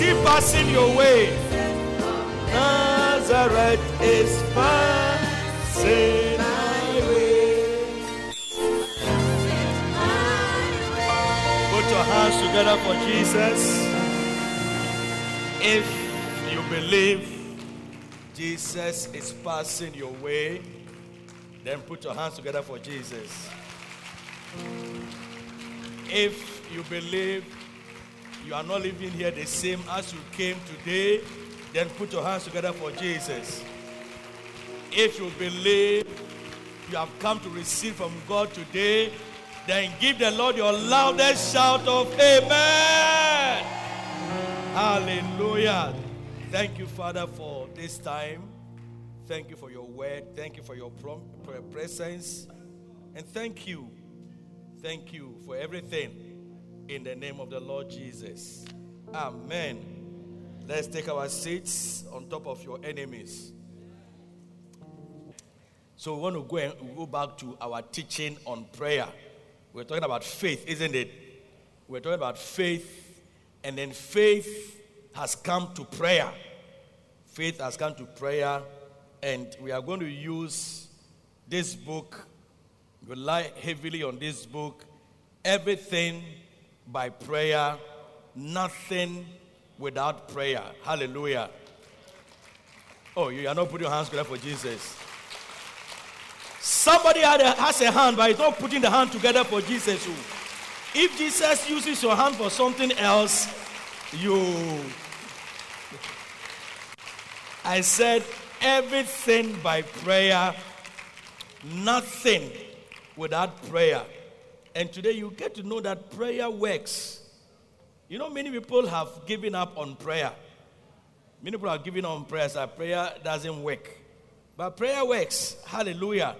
He passing your way? Nazareth is passing my way. Put your hands together for Jesus. If you believe Jesus is passing your way, then put your hands together for Jesus. If you believe you are not living here the same as you came today, then put your hands together for Jesus. If you believe you have come to receive from God today, then give the Lord your loudest shout of Amen. Hallelujah. Thank you, Father, for this time. Thank you for your word. Thank you for your presence. And thank you. Thank you for everything in the name of the Lord Jesus. Amen. Let's take our seats on top of your enemies. So we want to go and go back to our teaching on prayer. We're talking about faith, isn't it? We're talking about faith, and then faith has come to prayer. Faith has come to prayer, and we are going to use this book. Rely heavily on this book. Everything by prayer, nothing without prayer. Hallelujah. Oh, you are not putting your hands together for Jesus. Somebody has a hand, but he's not putting the hand together for Jesus. If Jesus uses your hand for something else, you. I said everything by prayer, nothing without prayer. And today you get to know that prayer works. You know, many people have given up on prayer. Many people are giving up on prayer, so prayer doesn't work. But prayer works. Hallelujah.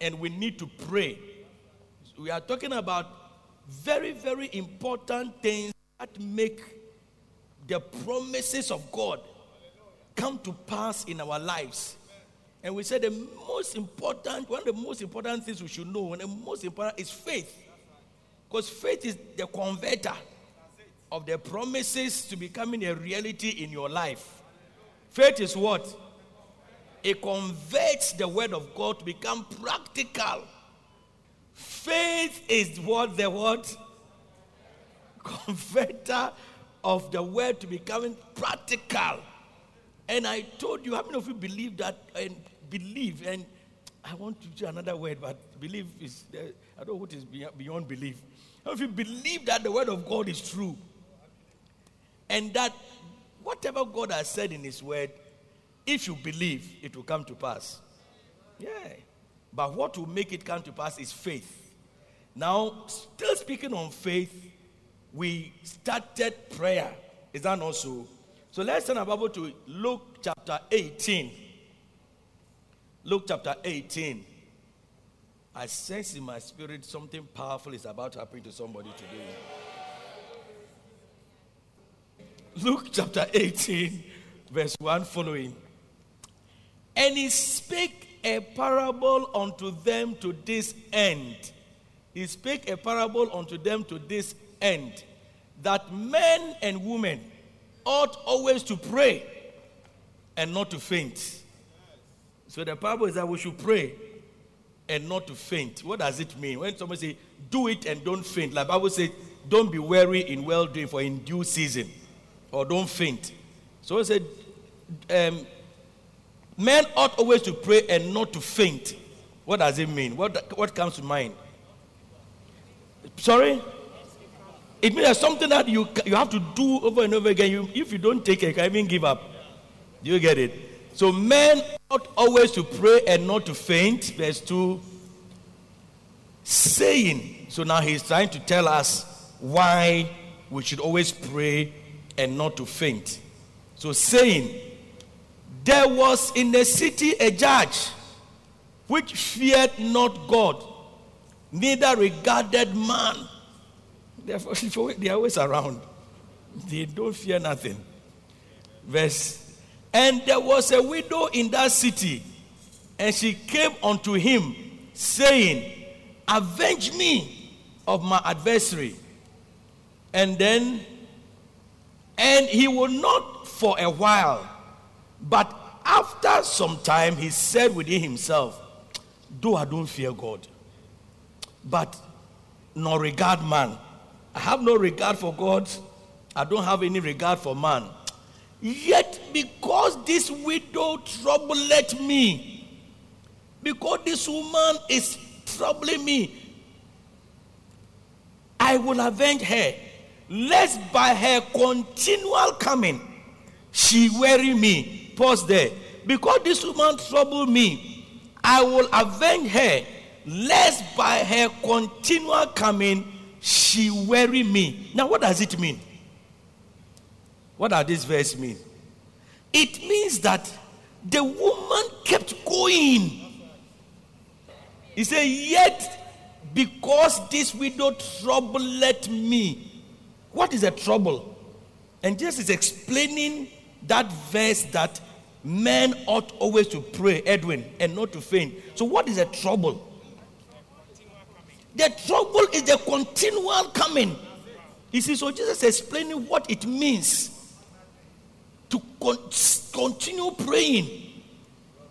And we need to pray. We are talking about very, very important things that make the promises of God come to pass in our lives. And we said the most important, one of the most important things we should know, and the most important is faith. Because faith is the converter of the promises to becoming a reality in your life. Faith is what? It converts the word of God to become practical. Faith is what the what? Converter of the word to becoming practical. And I told you, how many of you believe that and believe? And I want to use another word, but believe is, uh, I don't know what is beyond belief. How of you believe that the word of God is true? And that whatever God has said in his word, if you believe, it will come to pass. Yeah. But what will make it come to pass is faith. Now, still speaking on faith, we started prayer. Is that not so? Let's turn our Bible to Luke chapter 18. Luke chapter 18. I sense in my spirit something powerful is about to happen to somebody today. Luke chapter 18, verse 1 following. And he spake a parable unto them to this end. He spake a parable unto them to this end that men and women ought always to pray and not to faint. So the parable is that we should pray and not to faint. What does it mean? When somebody say, do it and don't faint, like Bible says, don't be weary in well doing for in due season, or don't faint. So it said, um, Men ought always to pray and not to faint. What does it mean? What, what comes to mind? Sorry? It means there's something that you, you have to do over and over again. You, if you don't take it, you can even give up. Do you get it? So men ought always to pray and not to faint. Verse 2. Saying. So now he's trying to tell us why we should always pray and not to faint. So saying, there was in the city a judge which feared not God, neither regarded man. They're, they're always around. They don't fear nothing. Verse. And there was a widow in that city, and she came unto him, saying, Avenge me of my adversary. And then, and he would not for a while, but after some time, he said within himself, Though I don't fear God, but nor regard man. I have no regard for God. I don't have any regard for man. Yet, because this widow troubled me, because this woman is troubling me, I will avenge her, lest by her continual coming she weary me. Pause there. Because this woman troubled me, I will avenge her, lest by her continual coming she weary me. Now, what does it mean? What does this verse mean? It means that the woman kept going. He said, Yet because this widow troubled me. What is a trouble? And Jesus is explaining that verse that men ought always to pray, Edwin, and not to faint. So, what is a trouble? The trouble is the continual coming. You see, so Jesus explaining what it means to con- continue praying.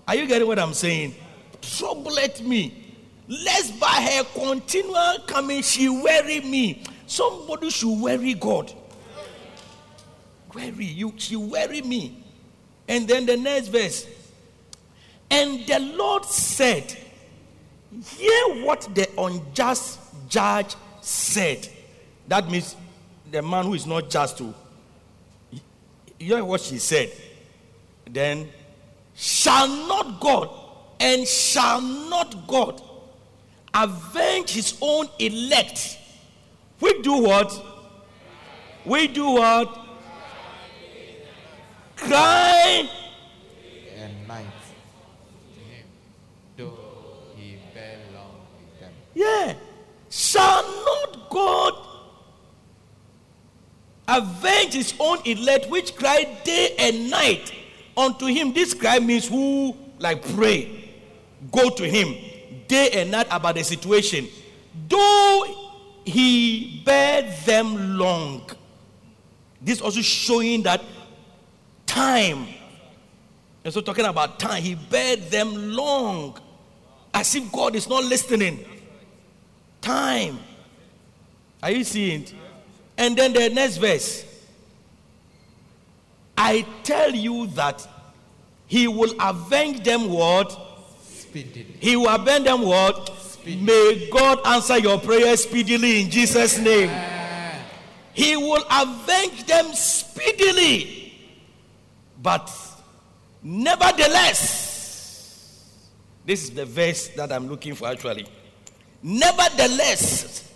Are you getting what I'm saying? Trouble at me. Lest by her continual coming she weary me. Somebody should weary God. Weary you, she weary me. And then the next verse. And the Lord said, Hear what the unjust judge said. That means the man who is not just to hear what she said. Then, shall not God and shall not God avenge his own elect? We do what? We do what? Cry and night to him, though he bear long with them. Yeah. Shall not God avenge his own elect which cry day and night unto him? This cry means who like pray, go to him day and night about the situation. Though he bear them long. This also showing that time. And so talking about time, he bear them long. As if God is not listening. Time. Are you seeing it? And then the next verse. I tell you that he will avenge them what? Speedily. He will avenge them what? Speedily. May God answer your prayer speedily in Jesus' name. He will avenge them speedily. But nevertheless, this is the verse that I'm looking for actually. Nevertheless,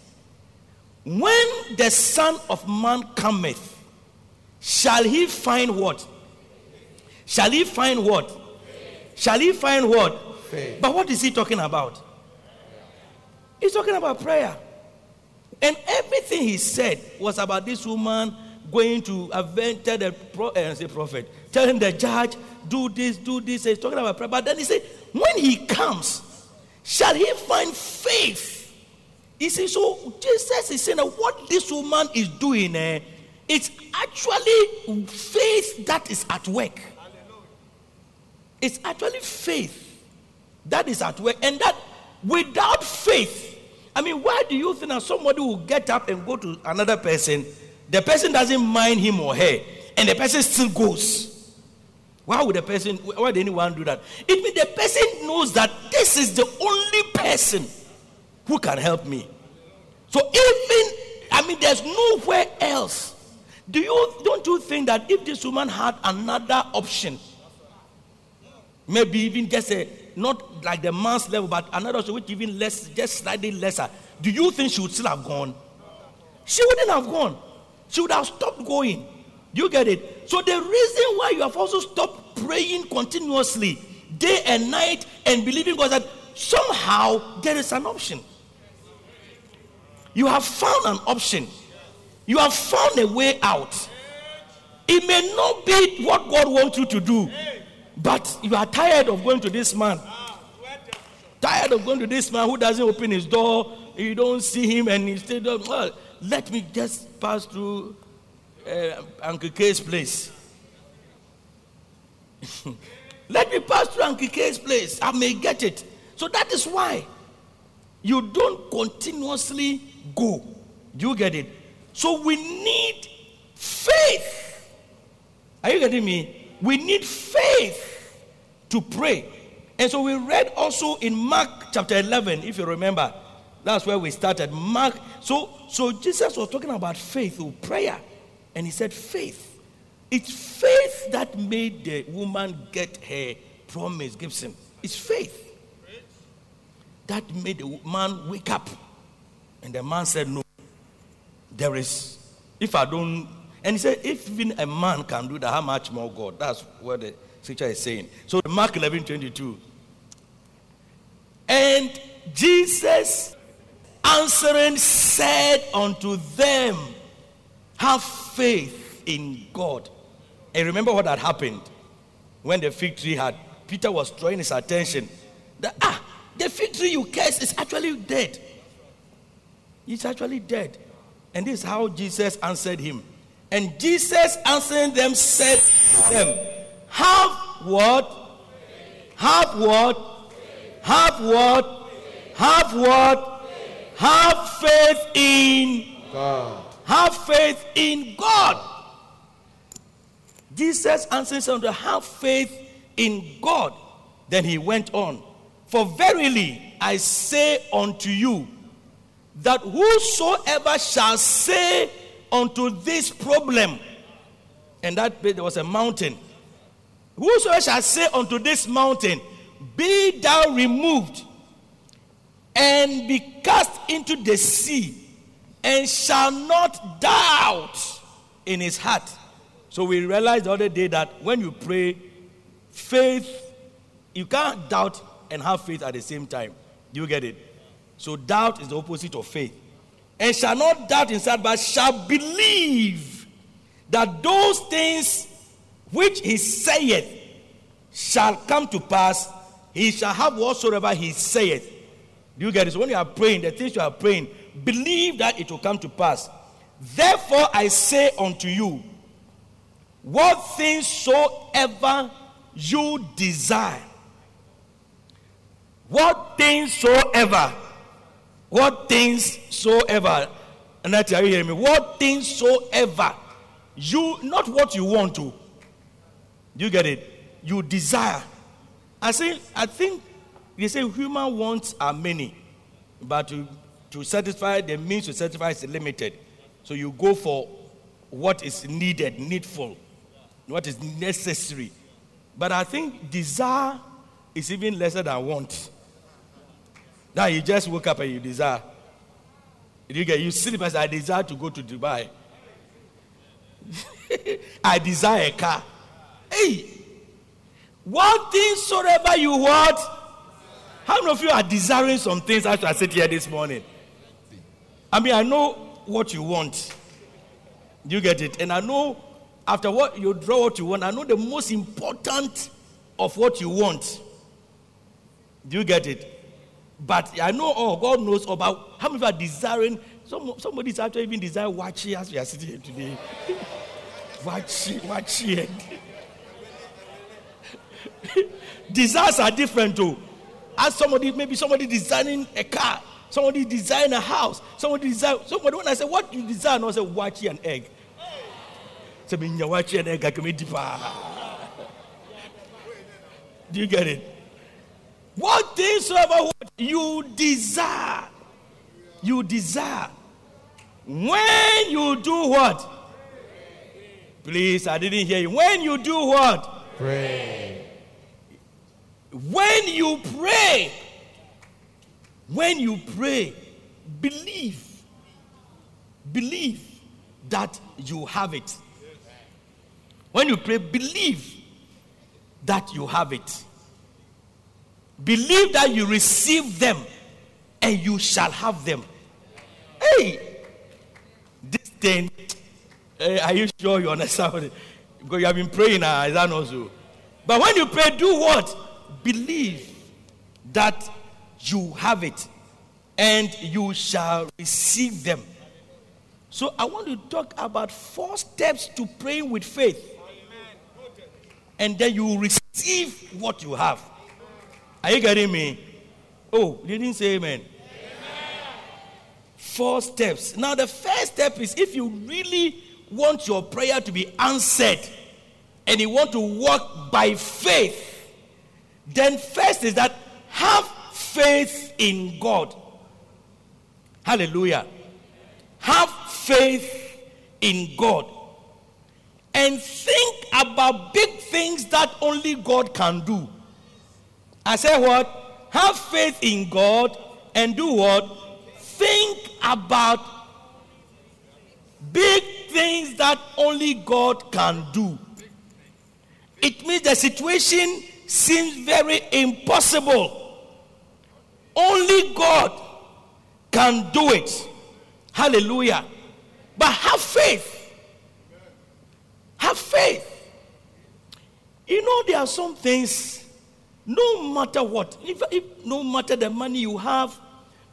when the Son of Man cometh, shall he find what? Shall he find what? Shall he find what? Faith. But what is he talking about? He's talking about prayer. And everything he said was about this woman going to avenge tell the pro, uh, say prophet, tell him the judge, do this, do this. He's talking about prayer. But then he said, when he comes, shall he find faith? You see, so Jesus is saying that what this woman is doing, eh, it's actually faith that is at work. It's actually faith that is at work. And that without faith, I mean, why do you think that somebody will get up and go to another person? The person doesn't mind him or her, and the person still goes. Why would a person, why would anyone do that? It means the person knows that this is the only person who can help me. So even, I mean, there's nowhere else. Do you, don't you think that if this woman had another option, maybe even just a not like the man's level, but another option which even less, just slightly lesser, do you think she would still have gone? She wouldn't have gone. She would have stopped going. Do you get it? So the reason why you have also stopped praying continuously, day and night, and believing God that somehow there is an option. You have found an option. You have found a way out. It may not be what God wants you to do, but you are tired of going to this man. Tired of going to this man who doesn't open his door. You don't see him, and he said, Well, let me just pass through uh, Uncle K's place. let me pass through Uncle K's place. I may get it. So that is why you don't continuously go. You get it? So we need faith. Are you getting me? We need faith to pray. And so we read also in Mark chapter 11, if you remember. That's where we started. Mark. So, so Jesus was talking about faith or prayer. And he said, faith. It's faith that made the woman get her promise, Gibson. It's faith that made the man wake up. And the man said, No, there is, if I don't, and he said, If even a man can do that, how much more God? That's what the scripture is saying. So, Mark 11 22. And Jesus answering said unto them, Have faith in God. And remember what had happened when the fig tree had, Peter was drawing his attention that, ah, the fig tree you curse is actually dead. It's actually dead. And this is how Jesus answered him. And Jesus answering them said them, Have what? Have what? Have what? Have what? Have faith in God. Have faith in God. Jesus answered them to have faith in God. Then he went on. For verily I say unto you, that whosoever shall say unto this problem, and that there was a mountain, whosoever shall say unto this mountain, Be thou removed and be cast into the sea, and shall not doubt in his heart. So we realized the other day that when you pray, faith, you can't doubt and have faith at the same time. You get it? So doubt is the opposite of faith. And shall not doubt inside, but shall believe that those things which he saith shall come to pass. He shall have whatsoever he saith. Do you get it? So when you are praying, the things you are praying, believe that it will come to pass. Therefore I say unto you, what things soever you desire what things soever, what things soever, and that are you hearing me? What things soever, you not what you want to. You get it? You desire. I say, I think they say human wants are many, but to, satisfy the means to satisfy is limited. So you go for what is needed, needful, what is necessary. But I think desire is even lesser than want. Now you just woke up and you desire. You get you sleep as I desire to go to Dubai. I desire a car. Hey, what things soever you want. How many of you are desiring some things as I sit here this morning? I mean, I know what you want. You get it? And I know after what you draw what you want, I know the most important of what you want. Do you get it? But I know, oh, God knows about how many are desiring. Some, somebody is actually even desiring watching as we are sitting here today. watching, watching. Desires are different too. As somebody, maybe somebody designing a car, somebody design a house, somebody design, somebody, when I say, what you design, I say, watch an egg. Say, watch an egg, I can Do you get it? What things what you desire, you desire. When you do what? Please, I didn't hear you. When you do what? Pray. When you pray, when you pray, believe. Believe that you have it. When you pray, believe that you have it. Believe that you receive them and you shall have them. hey, this thing, eh, are you sure you understand? Because you have been praying, uh, is that not so? But when you pray, do what? Believe that you have it and you shall receive them. So I want to talk about four steps to praying with faith. And then you receive what you have. Are you getting me? Oh, you didn't say amen. Four steps. Now, the first step is if you really want your prayer to be answered and you want to walk by faith, then first is that have faith in God. Hallelujah. Have faith in God. And think about big things that only God can do. I say what? Have faith in God and do what? Think about big things that only God can do. It means the situation seems very impossible. Only God can do it. Hallelujah. But have faith. Have faith. You know, there are some things, no matter what, if, if, no matter the money you have,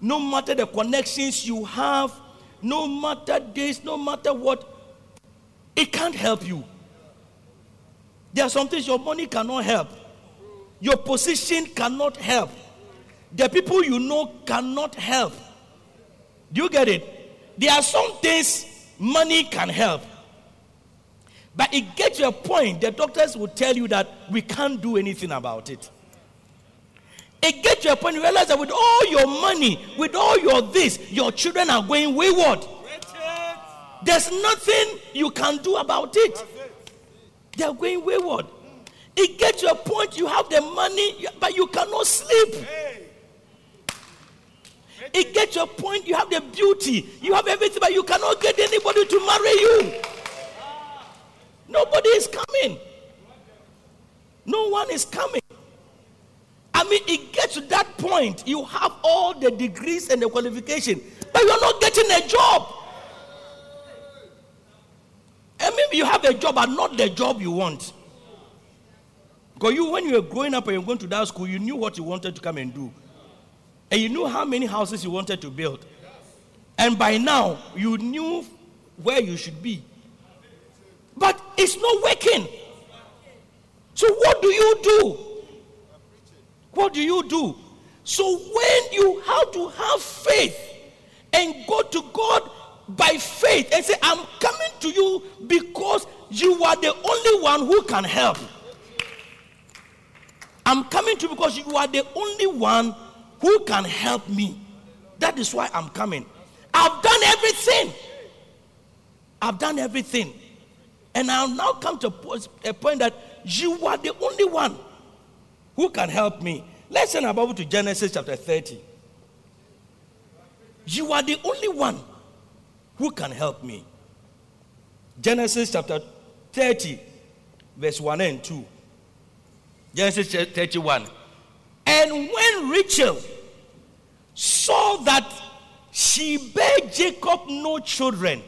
no matter the connections you have, no matter this, no matter what, it can't help you. There are some things your money cannot help, your position cannot help, the people you know cannot help. Do you get it? There are some things money can help. But it gets to a point, the doctors will tell you that we can't do anything about it. It gets to a point you realize that with all your money, with all your this, your children are going wayward. There's nothing you can do about it. They're going wayward. It gets to a point you have the money, but you cannot sleep. It gets to a point you have the beauty, you have everything, but you cannot get anybody to marry you. Nobody is coming. No one is coming. I mean, it gets to that point. You have all the degrees and the qualification, but you're not getting a job. And maybe you have a job, but not the job you want. Because you, when you were growing up and you're going to that school, you knew what you wanted to come and do. And you knew how many houses you wanted to build. And by now, you knew where you should be. But it's not working. So, what do you do? What do you do? So, when you have to have faith and go to God by faith and say, I'm coming to you because you are the only one who can help. I'm coming to you because you are the only one who can help me. That is why I'm coming. I've done everything. I've done everything. And I'll now come to a point that you are the only one who can help me. Let's turn our Bible to Genesis chapter 30. You are the only one who can help me. Genesis chapter 30, verse 1 and 2. Genesis 31. And when Rachel saw that she bare Jacob no children,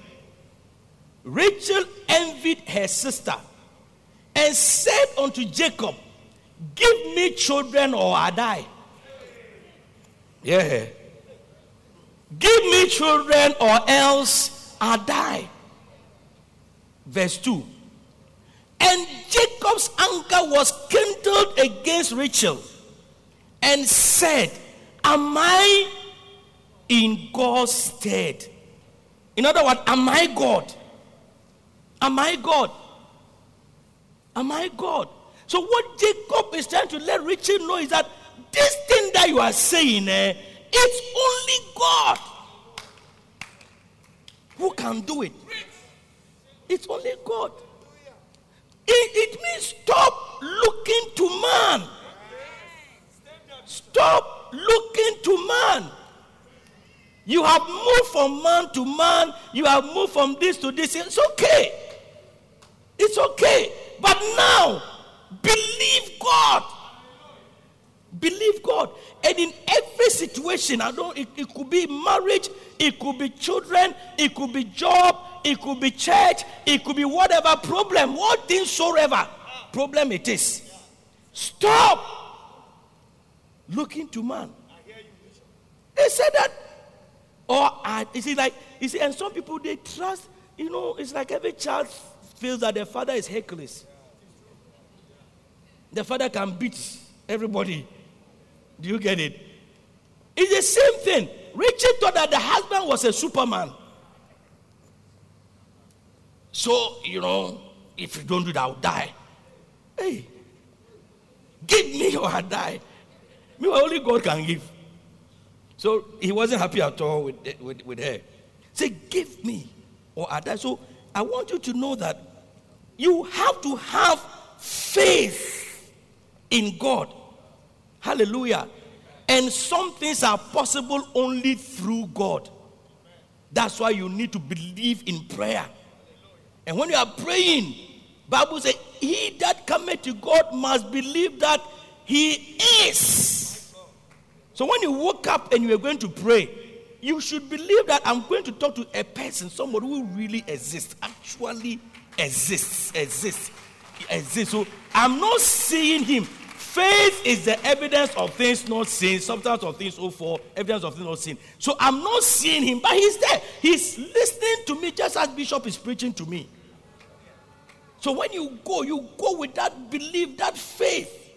Rachel envied her sister and said unto Jacob, Give me children or I die. Yeah. Give me children or else I die. Verse 2. And Jacob's anger was kindled against Rachel and said, Am I in God's stead? In other words, am I God? Am I God? Am I God? So, what Jacob is trying to let Rachel know is that this thing that you are saying, eh, it's only God who can do it. It's only God. It, it means stop looking to man. Stop looking to man. You have moved from man to man. You have moved from this to this. It's okay. It's okay. But now, believe God. Believe God. And in every situation, I don't it, it could be marriage, it could be children, it could be job, it could be church, it could be whatever problem, what thing soever problem it is. Stop looking to man. They said that. Or I, you see, like you see, and some people they trust. You know, it's like every child feels that their father is Hercules. The father can beat everybody. Do you get it? It's the same thing. Richard thought that the husband was a superman. So, you know, if you don't do that, I'll die. Hey, give me or I'll die. Me, only God can give. So he wasn't happy at all with, eh, with, with her. Say, give me or I die. So I want you to know that you have to have faith in God. Hallelujah. And some things are possible only through God. That's why you need to believe in prayer. And when you are praying, Bible says, He that cometh to God must believe that He is. So when you woke up and you are going to pray, you should believe that I'm going to talk to a person, somebody who really exists, actually exists, exists, exists. So I'm not seeing him. Faith is the evidence of things not seen, substance of things hoped for, evidence of things not seen. So I'm not seeing him, but he's there. He's listening to me just as Bishop is preaching to me. So when you go, you go with that belief, that faith.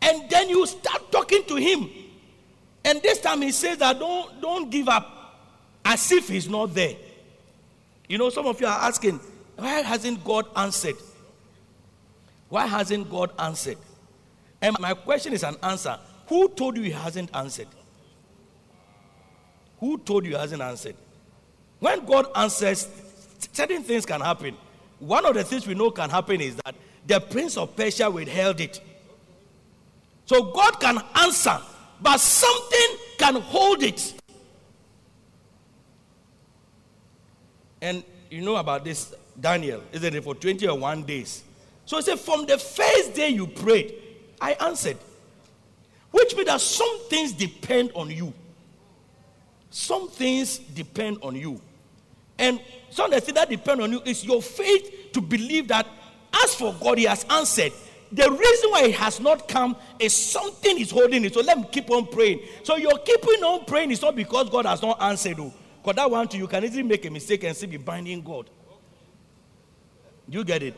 And then you start talking to him. And this time he says that don't, don't give up as if he's not there. You know, some of you are asking, why hasn't God answered? Why hasn't God answered? And my question is an answer. Who told you he hasn't answered? Who told you he hasn't answered? When God answers, certain things can happen. One of the things we know can happen is that the prince of Persia withheld it. So God can answer, but something can hold it. And you know about this, Daniel, isn't it, for 21 days? So he said, From the first day you prayed, I answered. Which means that some things depend on you. Some things depend on you. And some of the things that depend on you is your faith to believe that as for God, He has answered. The reason why it has not come is something is holding it. So let me keep on praying. So you're keeping on praying is not because God has not answered. You. Because oh. that one to you can easily make a mistake and still be binding God. You get it?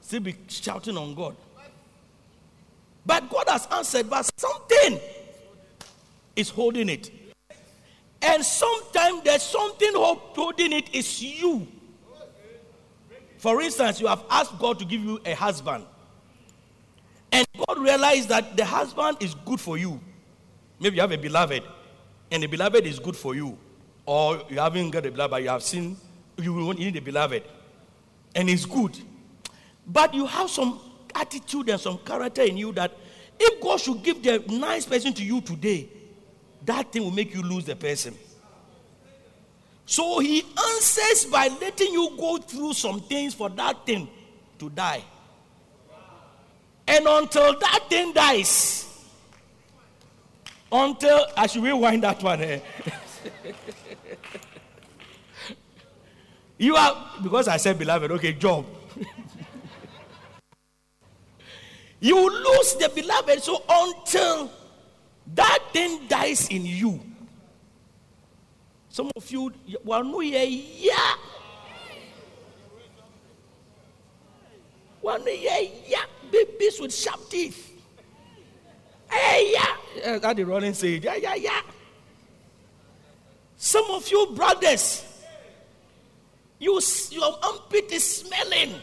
Still be shouting on God. But God has answered, but something is holding it. And sometimes there's something holding it is you. For instance, you have asked God to give you a husband. And God realized that the husband is good for you. Maybe you have a beloved, and the beloved is good for you. Or you haven't got a beloved, you have seen, you need a beloved. And it's good. But you have some attitude and some character in you that if God should give the nice person to you today, that thing will make you lose the person. So he answers by letting you go through some things for that thing to die. And until that thing dies, until I should rewind that one. Eh? you are because I said beloved, okay, job. you lose the beloved, so until that thing dies in you. Some of you will know yeah. One yeah, yeah, babies with sharp teeth. Hey, yeah. yeah that the running say, yeah, yeah, yeah. Some of you brothers, you, your armpit is smelling.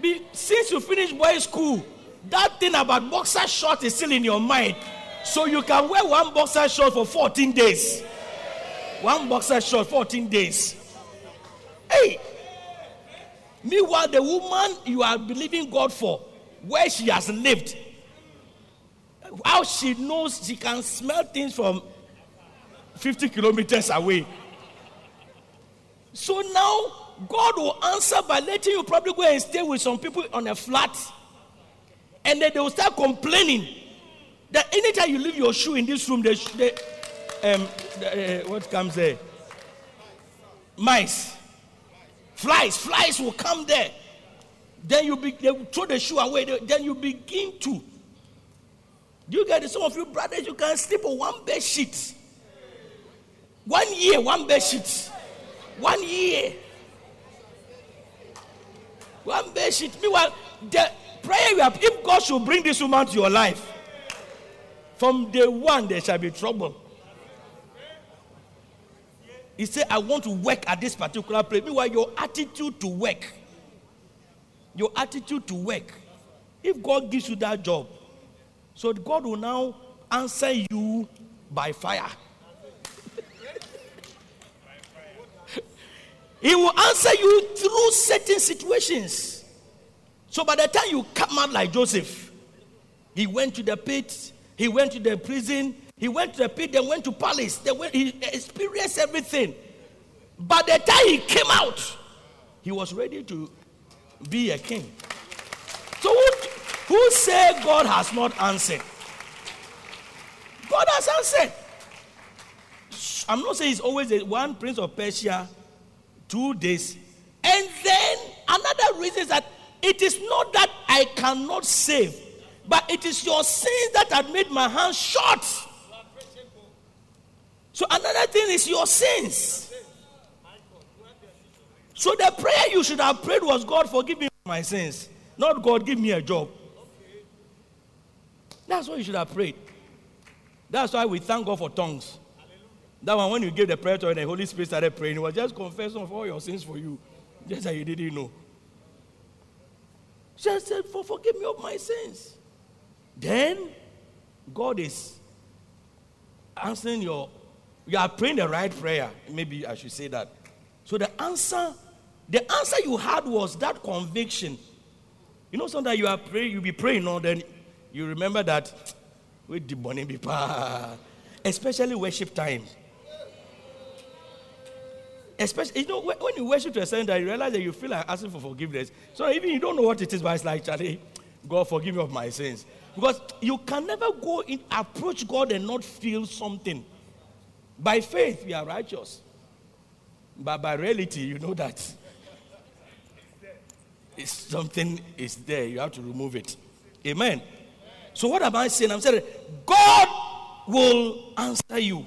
Be, since you finished boys' school, that thing about boxer short is still in your mind. So you can wear one boxer short for 14 days. One boxer short, 14 days. Hey! Meanwhile, the woman you are believing God for, where she has lived, how she knows she can smell things from 50 kilometers away. So now God will answer by letting you probably go and stay with some people on a flat. And then they will start complaining that anytime you leave your shoe in this room, they, they um, uh, what comes there? Mice. Flies. Flies will come there. Then you be, they will throw the shoe away. Then you begin to. You get it? Some of you brothers, you can sleep on one bed sheet. One year, one bed sheet. One year. One bed sheet. Meanwhile, the prayer you have, if God should bring this woman to your life, from day one there shall be trouble. He said, I want to work at this particular place. Meanwhile, your attitude to work, your attitude to work, if God gives you that job, so God will now answer you by fire. he will answer you through certain situations. So by the time you come out like Joseph, he went to the pit, he went to the prison, he went to the pit, then went to palace, then went, he experienced everything. By the time he came out, he was ready to be a king. So who, who said God has not answered? God has answered. I'm not saying it's always one prince of Persia, two days. And then another reason is that it is not that I cannot save, but it is your sins that have made my hands short. So another thing is your sins. So the prayer you should have prayed was God forgive me my sins, not God give me a job. That's what you should have prayed. That's why we thank God for tongues. That one, when you gave the prayer to the Holy Spirit started praying, it was just confession of all your sins for you, just that you didn't know. Just said, for forgive me of my sins. Then God is answering your, you are praying the right prayer. Maybe I should say that. So the answer, the answer you had was that conviction. You know, sometimes you are praying, you be praying, no, then you remember that with the money be especially worship time. Especially, you know, when you worship to a certain you realize that you feel like asking for forgiveness. So even you don't know what it is, but it's like, Charlie, God forgive me of my sins. Because you can never go in, approach God and not feel something. By faith, we are righteous. But by reality, you know that it's something is there. You have to remove it. Amen. So what am I saying? I'm saying God will answer you.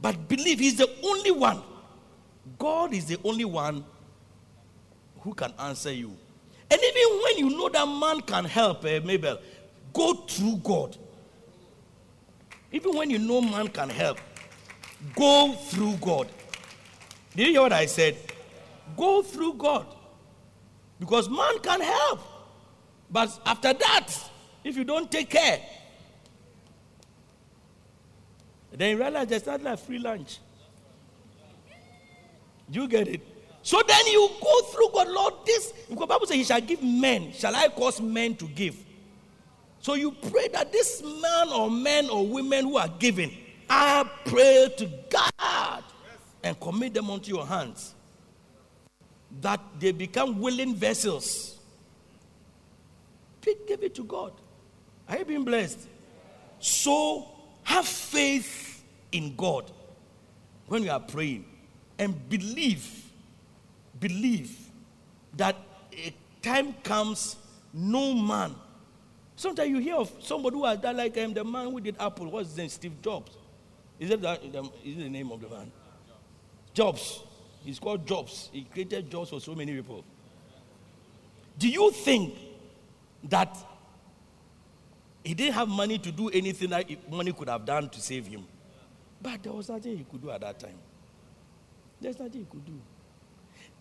But believe He's the only one. God is the only one who can answer you. And even when you know that man can help, uh, Mabel, go through God. Even when you know man can help, go through God. Did you hear what I said? Go through God. Because man can help. But after that, if you don't take care, then you realize there's not like free lunch. You get it? So then you go through God, Lord, this, because Bible says he shall give men. Shall I cause men to give? So you pray that this man or men or women who are giving, I pray to God and commit them unto your hands. That they become willing vessels. Give it to God. Are you being blessed? So have faith in God when you are praying and believe, believe that a time comes, no man. Sometimes you hear of somebody who has done like um, the man who did Apple. What's his name? Steve Jobs. Is that the, is it the name of the man? Jobs. He's called Jobs. He created jobs for so many people. Do you think that he didn't have money to do anything that money could have done to save him? But there was nothing he could do at that time. There's nothing he could do.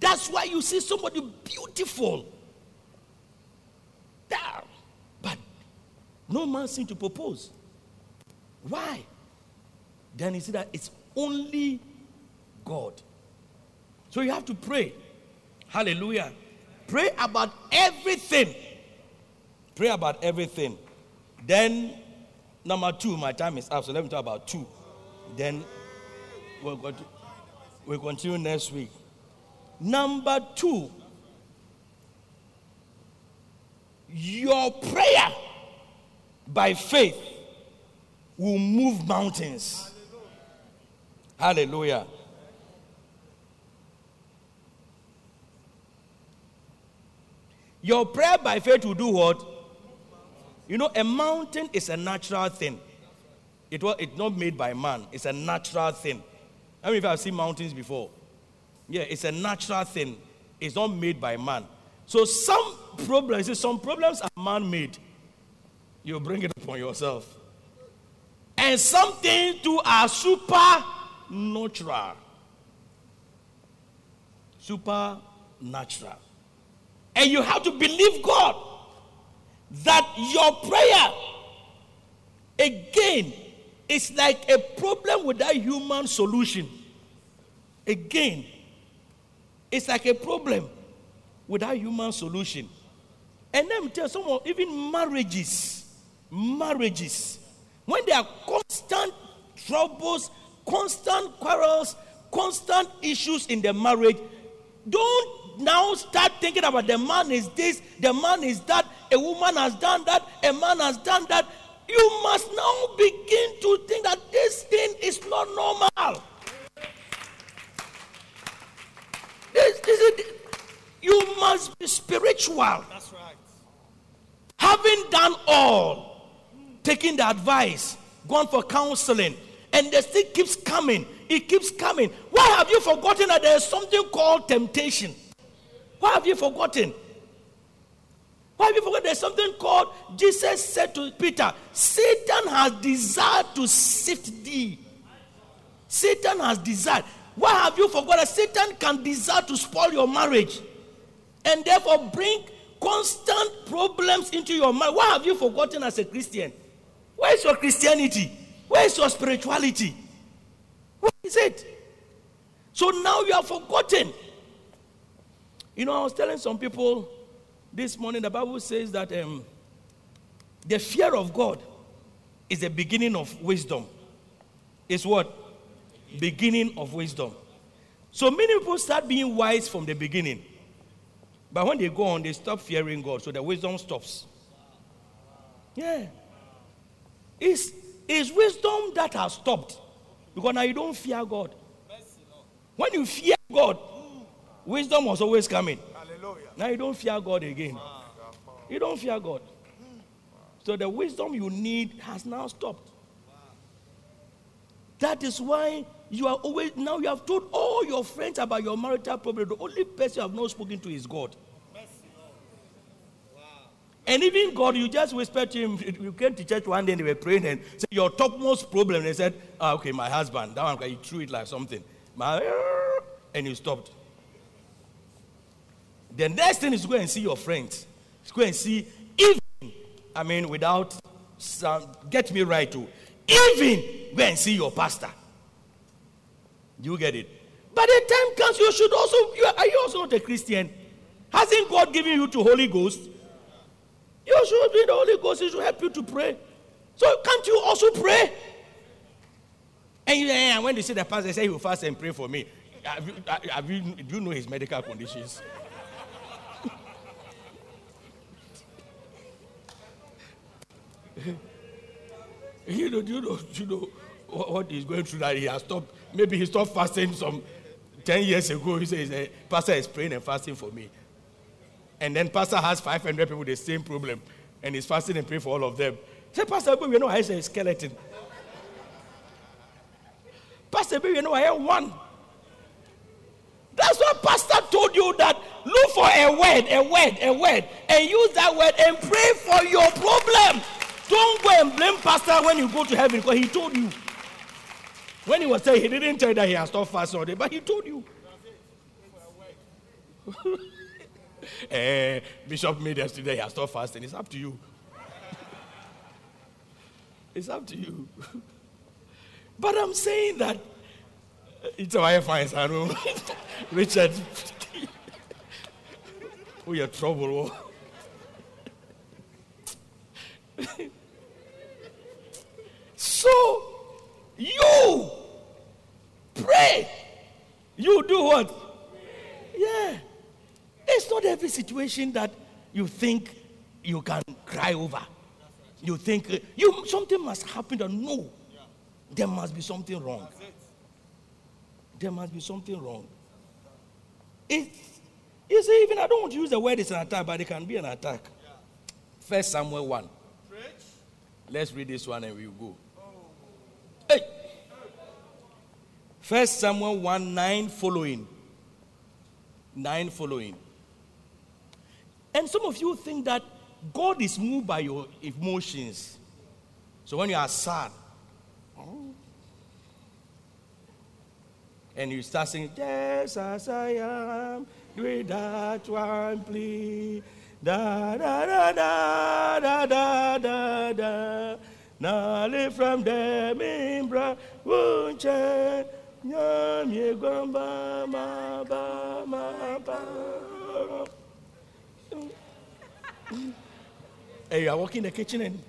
That's why you see somebody beautiful. But no man seemed to propose. Why? Then you see that it's only God. So you have to pray. Hallelujah. Pray about everything. Pray about everything. Then, number two, my time is up, so let me talk about two. Then we'll, to, we'll continue next week. Number two, your prayer by faith will move mountains. Hallelujah. Your prayer by faith will do what? You know, a mountain is a natural thing. It was it's not made by man, it's a natural thing. I mean, if I've seen mountains before, yeah, it's a natural thing. It's not made by man. So some problems, some problems are man-made. You bring it upon yourself. And some things too are supernatural. Supernatural. And you have to believe God that your prayer, again, is like a problem without human solution. Again, it's like a problem without human solution. And let me tell someone, even marriages, marriages, when there are constant troubles, constant quarrels, constant issues in the marriage, don't now start thinking about the man is this, the man is that, a woman has done that, a man has done that. You must now begin to think that this thing is not normal. This, this is, you must be spiritual. That's right. Having done all, taking the advice, gone for counseling, and the still keeps coming. It keeps coming. Why have you forgotten that there is something called temptation? Why have you forgotten? Why have you forgotten there's something called Jesus said to Peter, Satan has desired to sift thee. Satan has desired. Why have you forgotten Satan can desire to spoil your marriage and therefore bring constant problems into your mind? Why have you forgotten as a Christian? Where is your Christianity? Where is your spirituality? What is it? So now you are forgotten. You know, I was telling some people this morning, the Bible says that um, the fear of God is the beginning of wisdom. Is what? Beginning of wisdom. So many people start being wise from the beginning. But when they go on, they stop fearing God. So the wisdom stops. Yeah. It's, it's wisdom that has stopped. Because now you don't fear God. When you fear God, wisdom was always coming. Hallelujah. Now you don't fear God again. You don't fear God. So the wisdom you need has now stopped. That is why you are always now you have told all your friends about your marital problem. The only person you have not spoken to is God. And even God, you just whispered to him. You came to church one day and they were praying and said, Your topmost problem. They said, ah, Okay, my husband. That one, he threw it like something. My, and you stopped. The next thing is go and see your friends. Go and see, even, I mean, without, some, get me right too, even go and see your pastor. You get it? By the time comes, you should also, you are, are you also not a Christian? Hasn't God given you to Holy Ghost? You should be the Holy Ghost, He should help you to pray. So can't you also pray? And you, and when they see the pastor, they say he will fast and pray for me. Have you, have you, do you know his medical conditions? you know, do you know, do you know what, what he's going through that he has stopped? Maybe he stopped fasting some 10 years ago. He says, eh, Pastor is praying and fasting for me. And then Pastor has 500 people with the same problem. And he's fasting and praying for all of them. Say, Pastor, we know I say skeleton. Pastor, we know I have one. That's what Pastor told you that look for a word, a word, a word, and use that word and pray for your problem. Don't go and blame Pastor when you go to heaven because he told you. When he was saying, he didn't tell you that he has stopped fasting all day, but he told you. eh, Bishop made yesterday, he has stopped fasting. It's up to you. it's up to you. but I'm saying that it's a wife fine, I know. Richard. oh, you're trouble. so, you pray. You do what? Yeah. Every situation that you think you can cry over. You think uh, you something must happen. Or no, there must be something wrong. There must be something wrong. It, you see, even I don't want to use the word it's an attack, but it can be an attack. First Samuel 1. Let's read this one and we'll go. Hey! First Samuel 1 9 following. 9 following. And some of you think that God is moved by your emotions. So when you are sad, and you start singing, Yes, as I am, with that one plea. Da da da da da da da da. Nale from them in wunche. Nyam ye gwamba ma ba ma ba. Hey, you are walking in the kitchen and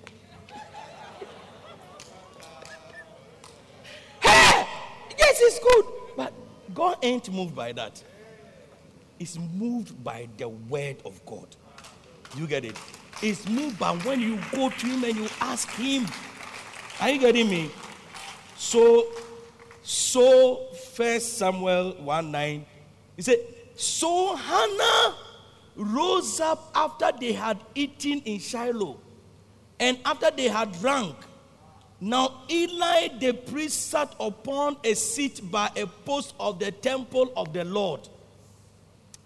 hey, yes, it's good, but God ain't moved by that. He's moved by the word of God. You get it? It's moved by when you go to him and you ask him. Are you getting me? So, so First Samuel 1 9, he said, So Hannah rose up after they had eaten in Shiloh and after they had drunk. Now Eli the priest sat upon a seat by a post of the temple of the Lord.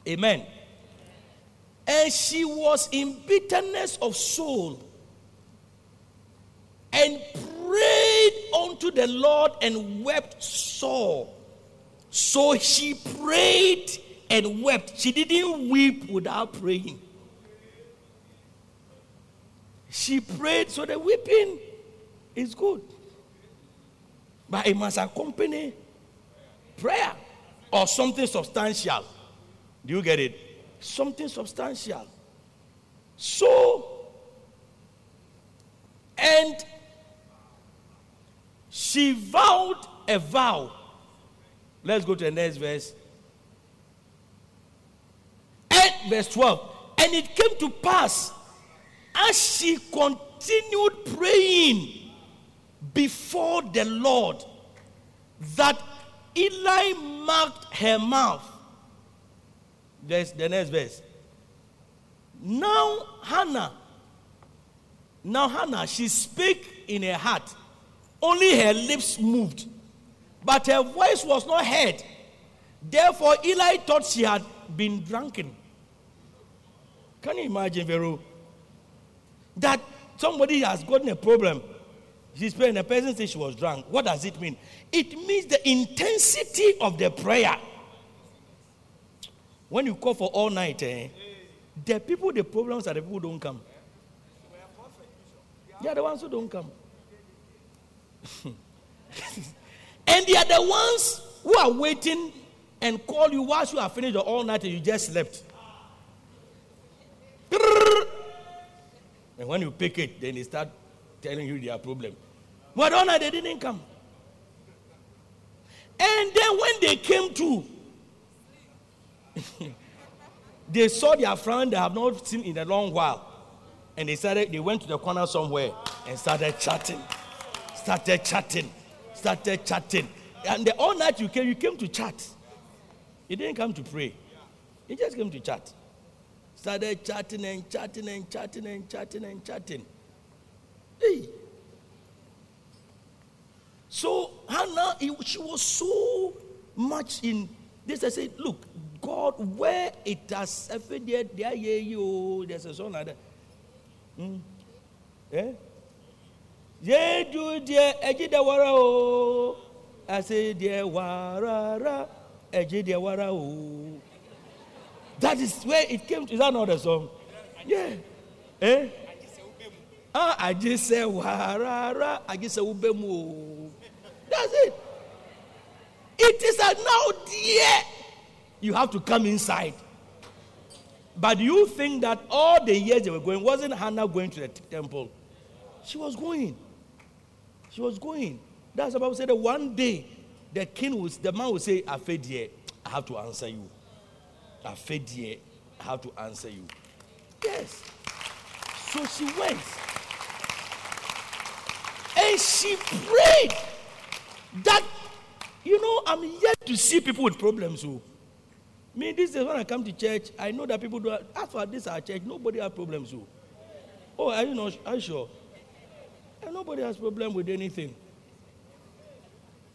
Amen. And she was in bitterness of soul and prayed unto the Lord and wept sore. So she prayed and wept. She didn't weep without praying. She prayed, so the weeping is good. But it must accompany prayer or something substantial. Do you get it? Something substantial. So, and she vowed a vow. Let's go to the next verse. And verse 12. And it came to pass as she continued praying before the Lord that Eli marked her mouth. There's the next verse. Now Hannah, now Hannah, she spake in her heart. Only her lips moved, but her voice was not heard. Therefore, Eli thought she had been drunken. Can you imagine, Vero? That somebody has gotten a problem. She's praying, the person says she was drunk. What does it mean? It means the intensity of the prayer. When you call for all night, eh, the people, the problems are the people who don't come. They are the ones who don't come. and they are the ones who are waiting and call you whilst you are finished all night and you just slept. And when you pick it, then they start telling you their problem. Night they didn't come. And then when they came to, they saw their friend they have not seen in a long while. And they started, they went to the corner somewhere and started chatting. Started chatting. Started chatting. And the, all night you came, you came to chat. You didn't come to pray. You just came to chat. Started chatting and chatting and chatting and chatting and chatting. Hey. So Hannah, she was so much in this. I said, look, God, where it has evident there, yeah, you, there's a song like that. Hmm? Eh? Yeah, do dear, edgy the wara, oh. I say, dear, wara, edgy the wara. That is where it came to. Is that not the song? Yeah. Eh? Ah, I just say warara. I just say ubemu. That's it. It is a now, dear. You have to come inside. But you think that all the years they were going, wasn't Hannah going to the temple? She was going. She was going. That's about to say that one day the king was, the man will say, I I have to answer you. I have to answer you. Yes. So she went. And she prayed that, you know, I'm yet to see people with problems. So, me, this is when I come to church, I know that people do. As for this our church, nobody has problems. So, oh, are you not? Are you sure? And nobody has problem with anything.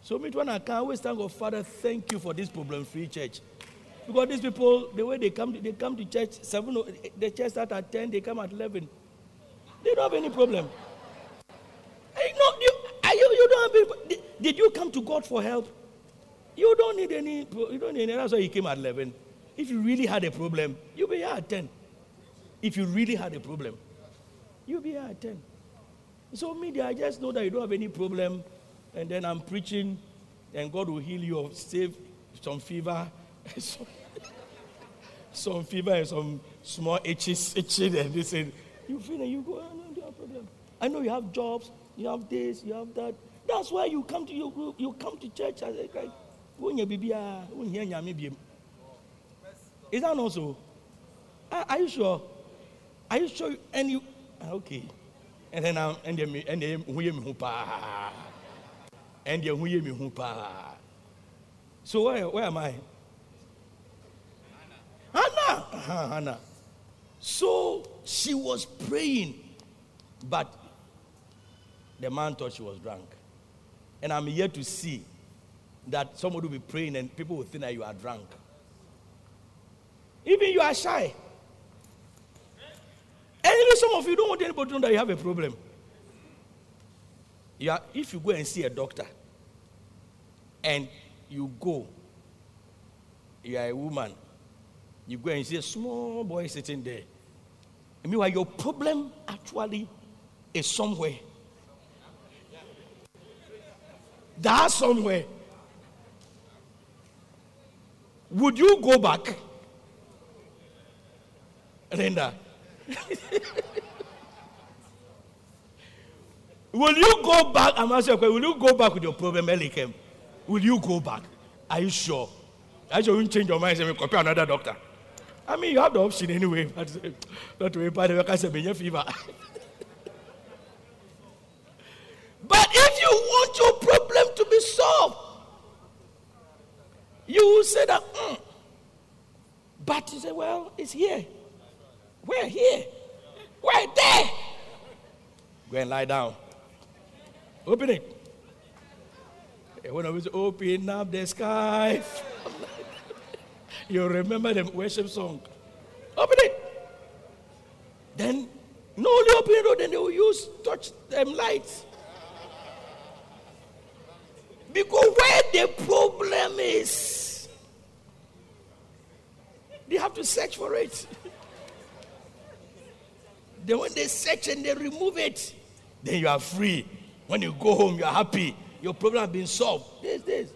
So, me, when I can, always thank God, Father, thank you for this problem-free church. Because these people, the way they come, to, they come to church seven. The church start at ten. They come at eleven. They don't have any problem. Hey, no, you, you, you don't have any, did, you come to God for help? You don't need any. You don't need any. That's why you came at eleven. If you really had a problem, you'll be here at ten. If you really had a problem, you'll be here at ten. So media, I just know that you don't have any problem, and then I'm preaching, and God will heal you or save some fever, some, some fever and some small itches, itching and this and you feel that you go, oh, no, no problem. I know you have jobs, you have this, you have that. That's why you come to you, you come to church as a guy. Ah, Is that not so? Are, are you sure? Are you sure? And you ah, okay? And then I'm and then and then who you? And then who you? So where where am I? Hannah, uh-huh, Hannah. So she was praying, but the man thought she was drunk. And I'm here to see that somebody will be praying and people will think that you are drunk. Even you are shy. And even some of you don't want anybody to know that you have a problem. You are, if you go and see a doctor and you go, you are a woman, you go and see a small boy sitting there. And meanwhile, your problem actually is somewhere. That's somewhere. Would you go back? Linda. will you go back? I'm asking you, will you go back with your problem, Elikem? Will you go back? Are you sure? Are you sure you change your mind and compare another doctor? I mean, you have the option anyway. But not to by the I say fever. but if you want your problem to be solved, you will say that. Mm. But you say, well, it's here. We're here. We're there. Go and lie down. Open it. When I was open up the sky. You remember the worship song. Open it. Then, not only open it, then they will use touch them lights. Because where the problem is, they have to search for it. then when they search and they remove it, then you are free. When you go home, you are happy. Your problem has been solved. This, this.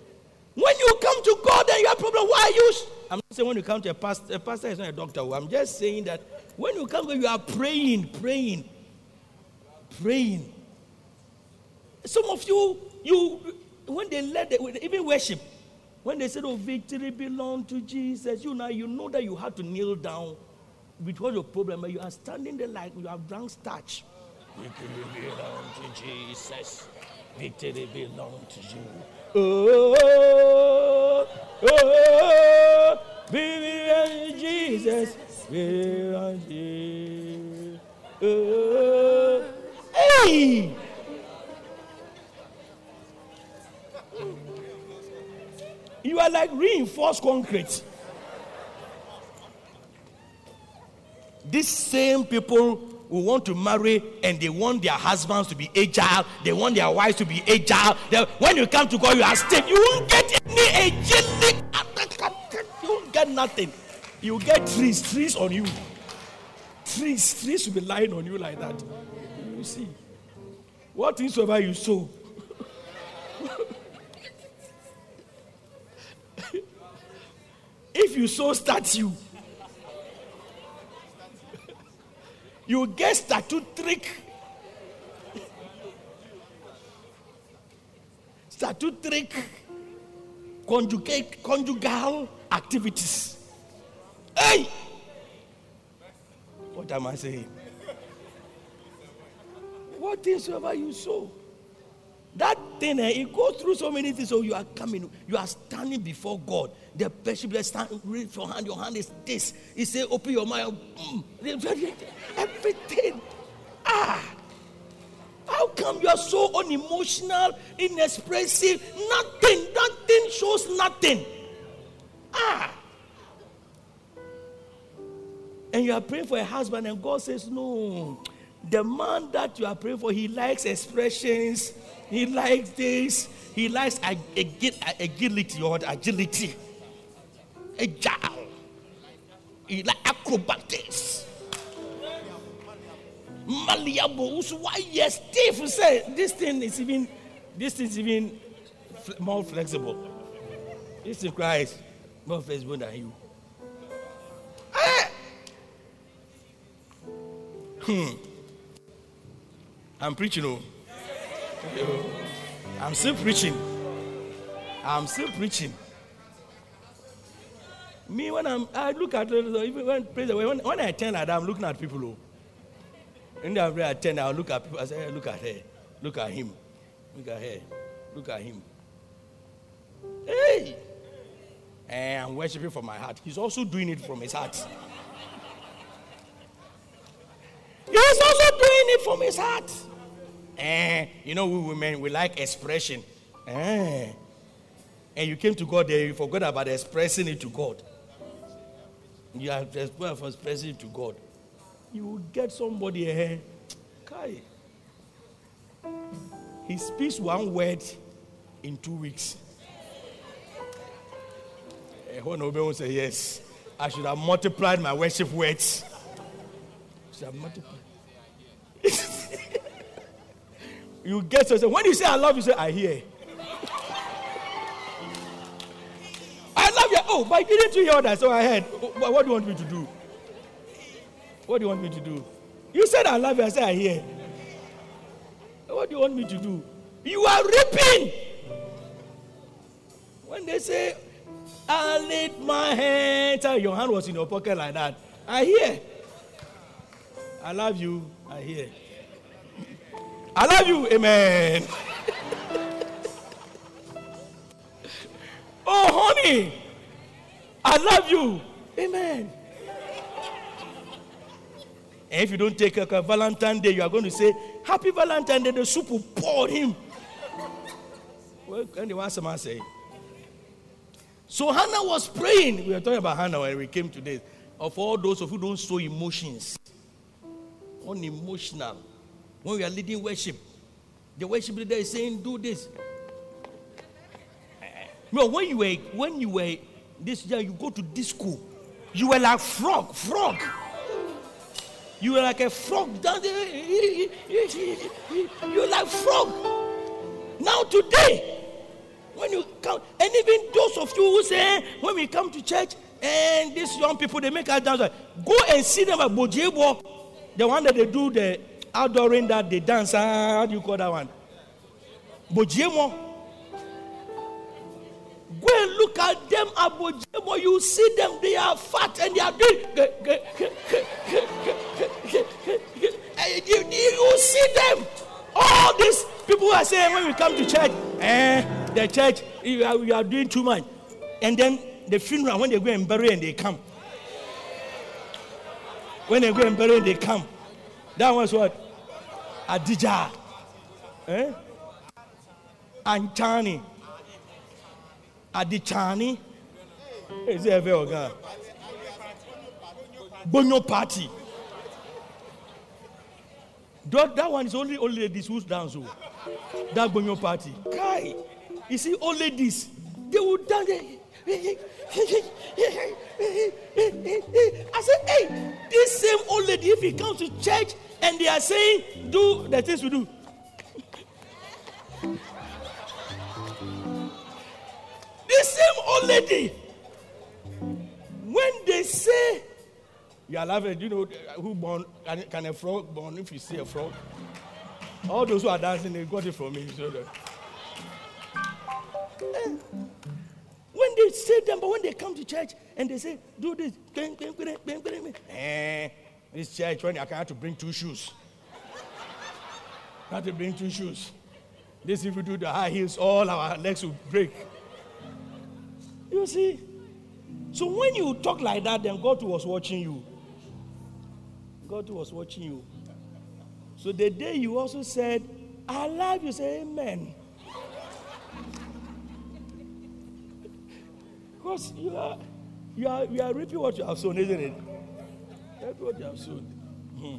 When you come to God and you have problem, why are you I'm not saying when you come to a pastor, a pastor is not a doctor. Oh, I'm just saying that when you come, you are praying, praying, praying. Some of you, you, when they let, the, even worship, when they said, "Oh, victory belong to Jesus," you know, you know that you have to kneel down because your problem, but you are standing there like you have drunk starch. Victory belong to Jesus. Victory belong to you. Oh, oh, oh, baby, Jesus, baby, oh, hey. You are like reinforced concrete. These same people who want to marry and they want their husbands to be agile, they want their wives to be agile. They, when you come to God, you are stiff. You won't get any agility. You won't get nothing. You get trees, trees on you. Trees, trees will be lying on you like that. You see. What whatsoever you sow. if you sow statue, you get statutory trick. conjugate conjugal activities. Hey, What am I saying? What things you sow? That thing, eh, it goes through so many things. So you are coming, you are standing before God. The is standing, raise your hand. Your hand is this. He say, open your mind. Mm. Everything. Ah. How come you are so unemotional, inexpressive? Nothing, nothing shows nothing. Ah. And you are praying for a husband, and God says, No. The man that you are praying for, he likes expressions, he likes this, he likes agility or agility, agile, he likes acrobatics malleable. Why yes, Steve said this thing is even this is even more flexible. This is Christ more flexible than you. Ah! Hmm. I'm preaching. Oh. I'm still preaching. I'm still preaching. Me when I'm I look at even when when, when I turn like I'm looking at people. Oh. The every attend, I'll look at people. I say, hey, look at her. Look at him. Look at her. Look at him. Hey! And I'm worshiping from my heart. He's also doing it from his heart. He's also doing it from his heart. And you know, we women, we like expression. Eh. And you came to God there, you forgot about expressing it to God. You are expressing it to God you will get somebody here. Kai. He speaks one word in two weeks. When Obi will say, Yes, I should have multiplied my worship words. Should have multiplied. you get say when you say I love you, say I hear. I love you. Oh, but didn't you hear that? So I heard. What do you want me to do? What do you want me to do? You said I love you. I said I hear. What do you want me to do? You are reaping. When they say, I laid my hand, your hand was in your pocket like that. I hear. I love you. I hear. I love you. Amen. oh, honey. I love you. Amen. And if you don't take a Valentine Day, you are going to say, Happy Valentine Day, the soup will pour him. Well, anyway, someone say. So Hannah was praying. We are talking about Hannah when we came today. Of all those of who don't show emotions, unemotional. When we are leading worship, the worship leader is saying, "Do this." No, when you were when you were this year, you go to disco, you were like frog, frog. You were like a frog there. You're like frog. Now today, when you come, and even those of you who say when we come to church and these young people they make us dance, go and see them at Bojebo, the one that they do the outdooring that they dance. How do you call that one? Bojebo. Go and look at them at Bojebo. You see them, they are fat and they are doing. You, see them. All these people are saying when we come to church, eh, the church, you are, you are doing too much. And then the funeral, when they go and bury and they come. When they go and bury and they come. That was what? Adija. Eh? Antani. Adichani. Is it a very Bonyo party. That, that one is only old ladies who's dance. Oh. That Bonyo party. Kai. You see, old ladies, they will dance. I said, hey, this same old lady, if he comes to church and they are saying, do the things we do. the same old lady, when they say, you are laughing. Do you know who born? Can, can, a frog born if you see a frog? All those who are dancing, they got it from me. So that. Eh, when they say them, but when they come to church and they say, do this, eh, This church, when I had to bring two shoes. I had to bring two shoes. This, if we do the high heels, all our legs will break. You see? So when you talk like that, then God was watching you. God was watching you. So the day you also said, I love you, say amen. Because you are, you are, you are reaping what you have sown, isn't it? Hmm.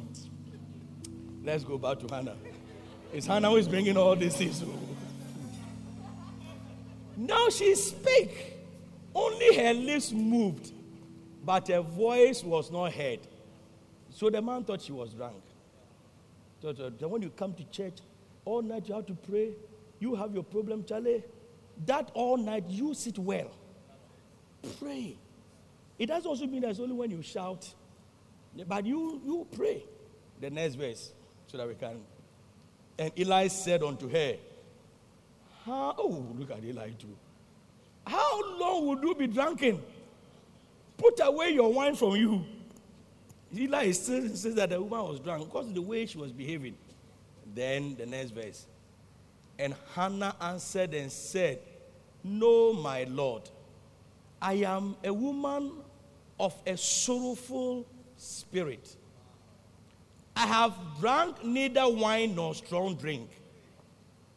Let's go back to Hannah. It's Hannah who is bringing all these things. Now she spake. Only her lips moved, but her voice was not heard. So the man thought she was drunk. So, so when you come to church, all night you have to pray. You have your problem, Charlie. That all night you sit well. Pray. It does also mean that's only when you shout, but you you pray. The next verse, so that we can. And Eli said unto her, How, oh, look at Eli too. How long would you be drunken? Put away your wine from you. Eli still says that the woman was drunk because of the way she was behaving. Then the next verse. And Hannah answered and said, No, my Lord, I am a woman of a sorrowful spirit. I have drunk neither wine nor strong drink,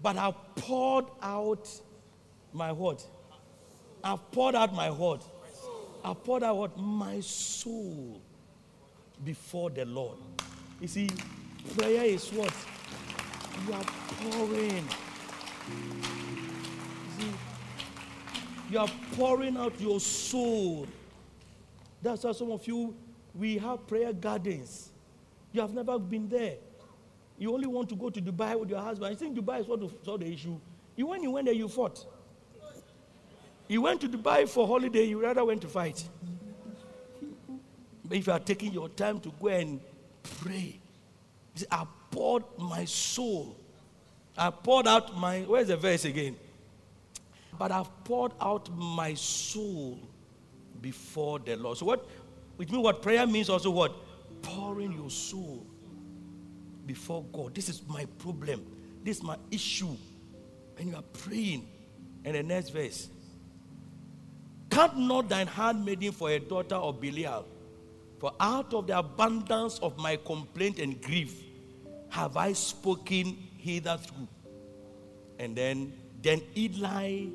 but I've poured out my what? I've poured out my what? I've poured out what? My soul before the Lord. You see, prayer is what? You are pouring. You see, you are pouring out your soul. That's why some of you, we have prayer gardens. You have never been there. You only want to go to Dubai with your husband. You think Dubai is what solve the issue. You, when you went there, you fought. You went to Dubai for holiday, you rather went to fight. But if you are taking your time to go and pray, I poured my soul. I poured out my, where's the verse again? But I've poured out my soul before the Lord. So what, which means what prayer means also what? Pouring your soul before God. This is my problem. This is my issue. And you are praying. And the next verse. Count not thine handmaiden for a daughter of Belial, for out of the abundance of my complaint and grief have I spoken hitherto. And then, then Eli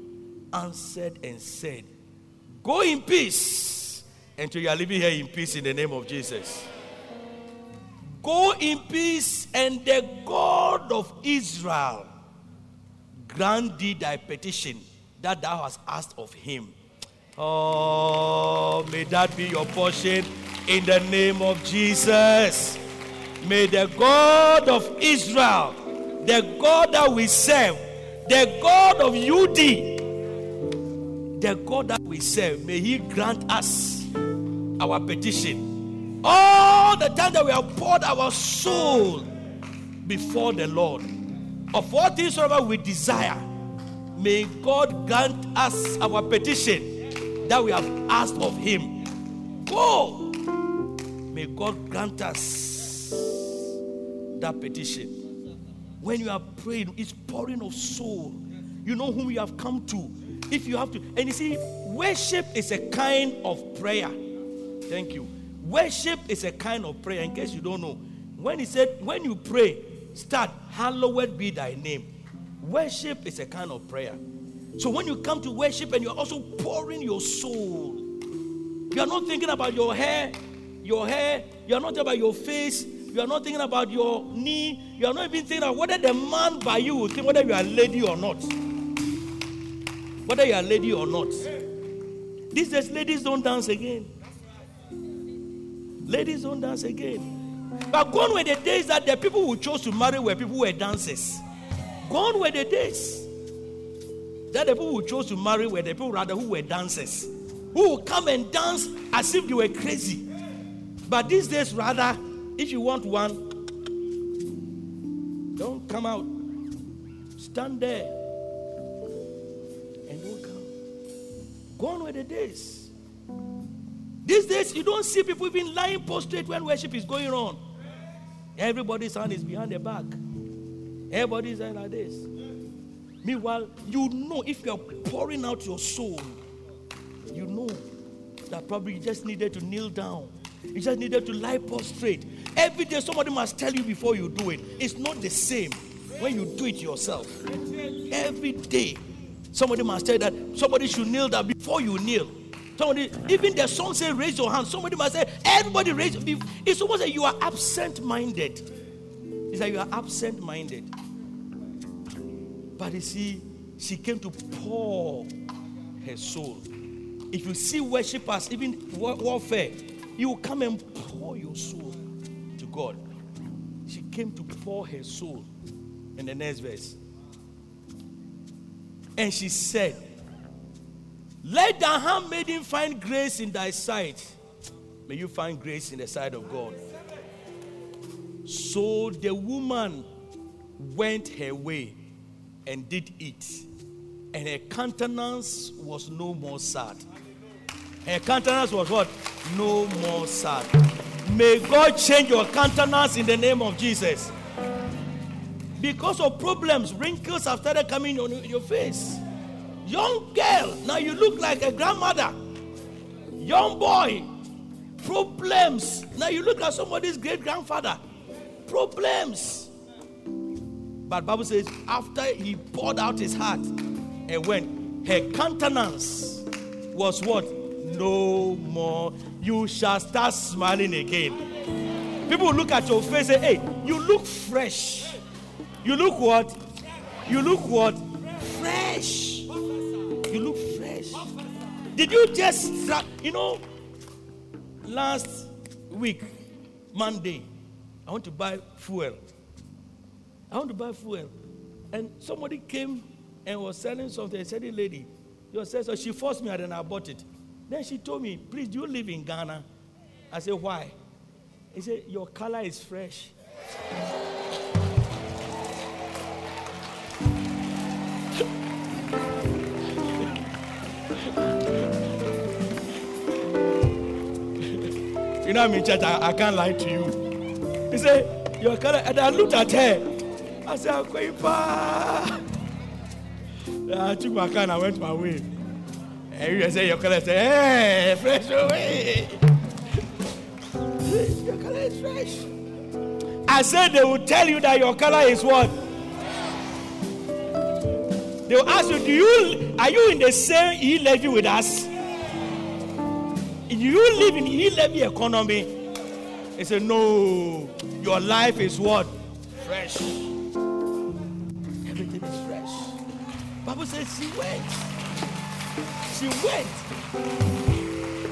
answered and said, Go in peace. So you are living here in peace in the name of Jesus. Go in peace, and the God of Israel grant thee thy petition that thou hast asked of him. Oh, may that be your portion in the name of Jesus. May the God of Israel, the God that we serve, the God of UD, the God that we serve, may He grant us our petition. All the time that we have poured our soul before the Lord, of what things we desire, may God grant us our petition that we have asked of Him. Go. May God grant us that petition. When you are praying, it's pouring of soul. You know whom you have come to. If you have to, and you see, worship is a kind of prayer. Thank you. Worship is a kind of prayer. In case you don't know, when he said, when you pray, start, hallowed be thy name. Worship is a kind of prayer. So when you come to worship and you're also pouring your soul, you are not thinking about your hair, your hair, you are not about your face, you are not thinking about your knee, you are not even thinking about whether the man by you will think whether you are a lady or not. Whether you are a lady or not. These days, ladies don't dance again. Ladies don't dance again. But gone were the days that the people who chose to marry were people who were dancers. Gone were the days. That the people who chose to marry were the people rather who were dancers, who would come and dance as if they were crazy. But these days, rather, if you want one, don't come out. Stand there and don't come. Gone were the days. These days, you don't see people even lying prostrate when worship is going on. Everybody's hand is behind their back. Everybody's hand like this. Meanwhile, you know if you're pouring out your soul, you know that probably you just needed to kneel down. You just needed to lie prostrate. Every day, somebody must tell you before you do it. It's not the same when you do it yourself. Every day, somebody must tell you that somebody should kneel down before you kneel. Somebody, even the song say raise your hand. Somebody must say, everybody raise. It's almost like you are absent minded. It's like you are absent minded. But you see, she came to pour her soul. If you see worshippers, even warfare, you will come and pour your soul to God. She came to pour her soul in the next verse. And she said, Let the handmaiden find grace in thy sight. May you find grace in the sight of God. So the woman went her way and did eat, and her countenance was no more sad. Her countenance was what? No more sad. May God change your countenance in the name of Jesus. Because of problems, wrinkles have started coming on your face. Young girl, now you look like a grandmother. Young boy, problems. Now you look like somebody's great grandfather. Problems. But Bible says after he poured out his heart and went, her countenance was what? No more. You shall start smiling again. People look at your face and say, hey, you look fresh. You look what? You look what? Fresh. You look fresh. Did you just, you know, last week, Monday, I want to buy fuel. I want to buy fuel. And somebody came and was selling something. I said, lady, you said so. She forced me and then I bought it. Then she told me, please, do you live in Ghana? I said, why? He said, your color is fresh. You know, I'm in church, I, I can't lie to you. He said, Your color, and I looked at her. I said, I'm going far. I took my car and I went my way. And you say, Your color, say, Hey, eh, fresh away. your color is fresh. I said, They will tell you that your color is what? They will ask you, Do you are you in the same E levy with us? You live in levy economy? He said, No, your life is what? Fresh. Everything is fresh. Bible says she went. She went.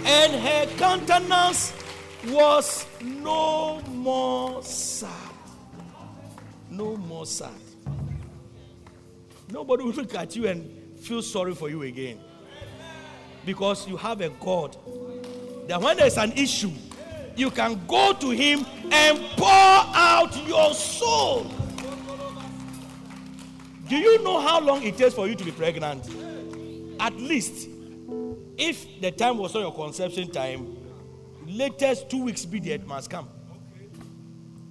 And her countenance was no more sad. No more sad. Nobody will look at you and feel sorry for you again. Because you have a God that when there's an issue, you can go to Him and pour out your soul. Do you know how long it takes for you to be pregnant? At least, if the time was not your conception time, latest two weeks it must come.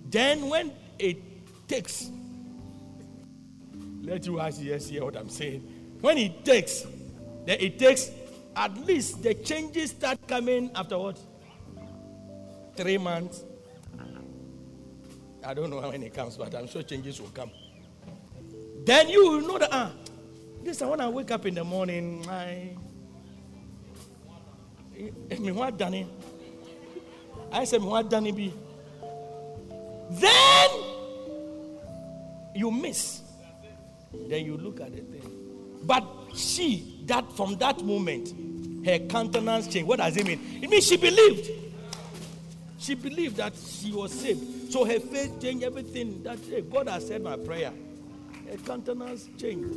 Then, when it takes, let you ask yes, hear what I'm saying. When it takes, then it takes at least the changes start coming after what? Three months. I don't know when it comes, but I'm sure changes will come. Then you will know that, ah, this when I wake up in the morning, I. I mean, what Danny? I said, what Danny be? Then you miss. Then you look at the thing. But she, that from that moment, her countenance changed. What does it mean? It means she believed. She believed that she was saved. So her faith changed everything. That God has said my prayer. Her countenance changed.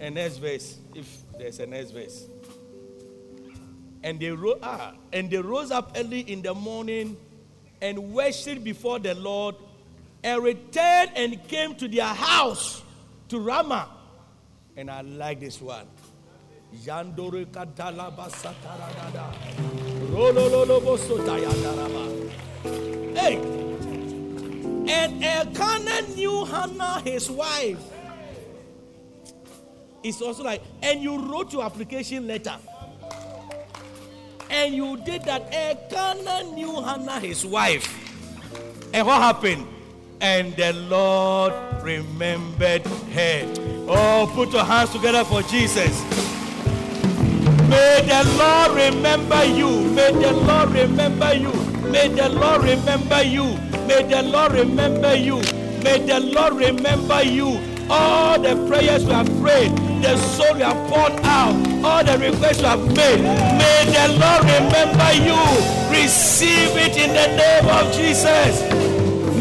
And next verse, if there's a next verse. And they, ah, and they rose up early in the morning and worshipped before the Lord and returned and came to their house to Ramah. And I like this one. Yandore kadala basataradada. Hey, and Elkanah knew Hannah, his wife. It's also like, and you wrote your application letter. And you did that. Elkanah knew Hannah, his wife. And what happened? And the Lord remembered her. Oh, put your hands together for Jesus. May the Lord remember you. May the Lord remember you. May the Lord remember you. May the Lord remember you. May the Lord remember you. All the prayers we have prayed, the soul we have poured out, all the requests we have made. May the Lord remember you. Receive it in the name of Jesus.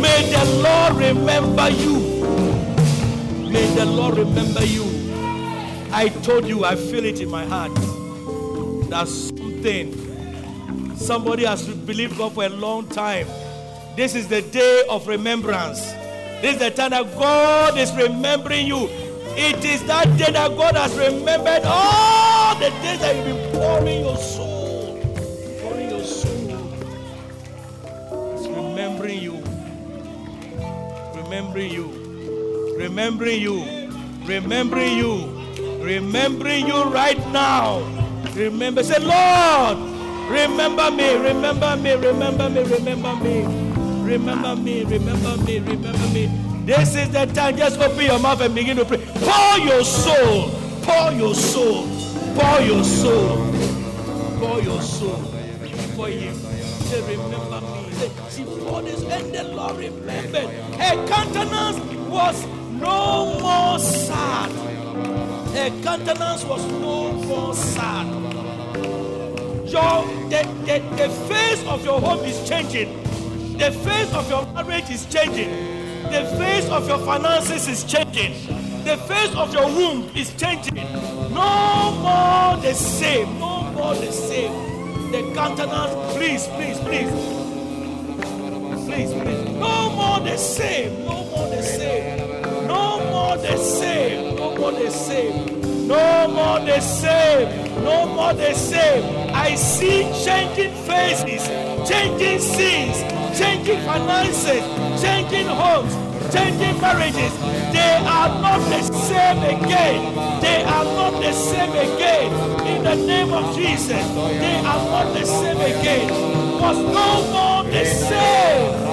May the Lord remember you. May the Lord remember you. I told you, I feel it in my heart. That's something. Somebody has believed God for a long time. This is the day of remembrance. This is the time that God is remembering you. It is that day that God has remembered all the days that you've been pouring your soul. Remembering you. Remembering you. Remembering you. Remembering you right now. Remember. Say, Lord, remember me. Remember me. Remember me. Remember me. Remember me. Remember me. Remember me. This is the time. Just open your mouth and begin to pray. Pour your soul. Pour your soul. Pour your soul. Pour your soul for him. Say, remember me. Say, she this and the Lord remembered. Her countenance was no more sad. Her countenance was no more sad. Your the, the, the face of your home is changing. The face of your marriage is changing. The face of your finances is changing. The face of your womb is changing. No more the same. No more the same. The countenance, please, please, please. Please, please. No more the same. No more the same. No more the same. No more the same. No more the same. No more the same. I see changing faces, changing scenes, changing finances, changing homes, changing marriages. They are not the same again. They are not the same again. In the name of Jesus, they are not the same again. Was no more the same.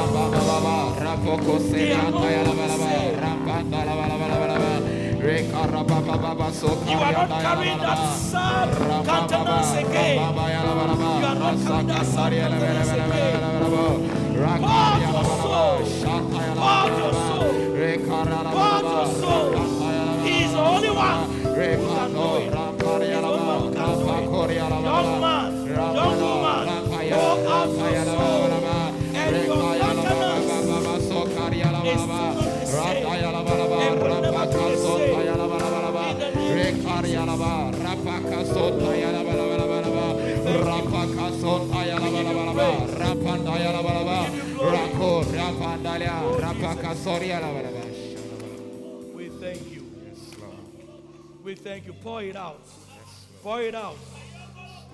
You are not carrying that sad countenance again. You are not carrying that sad countenance again. Your soul. Your soul. Your soul. He is the only one who can do it. We thank you. We thank you. Pour it out. Pour it out.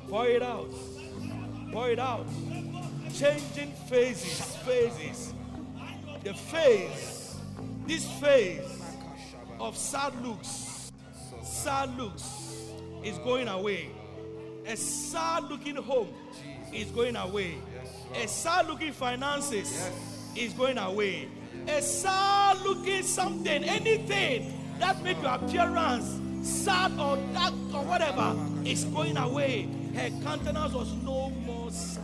Pour it out. Pour it out. Changing phases. Phases. The phase. This phase of sad looks. Sad looks is going away. A sad looking home is going away. A sad looking finances is going away. A sad looking something, anything that make your appearance sad or dark or whatever is going away. Her countenance was no more sad.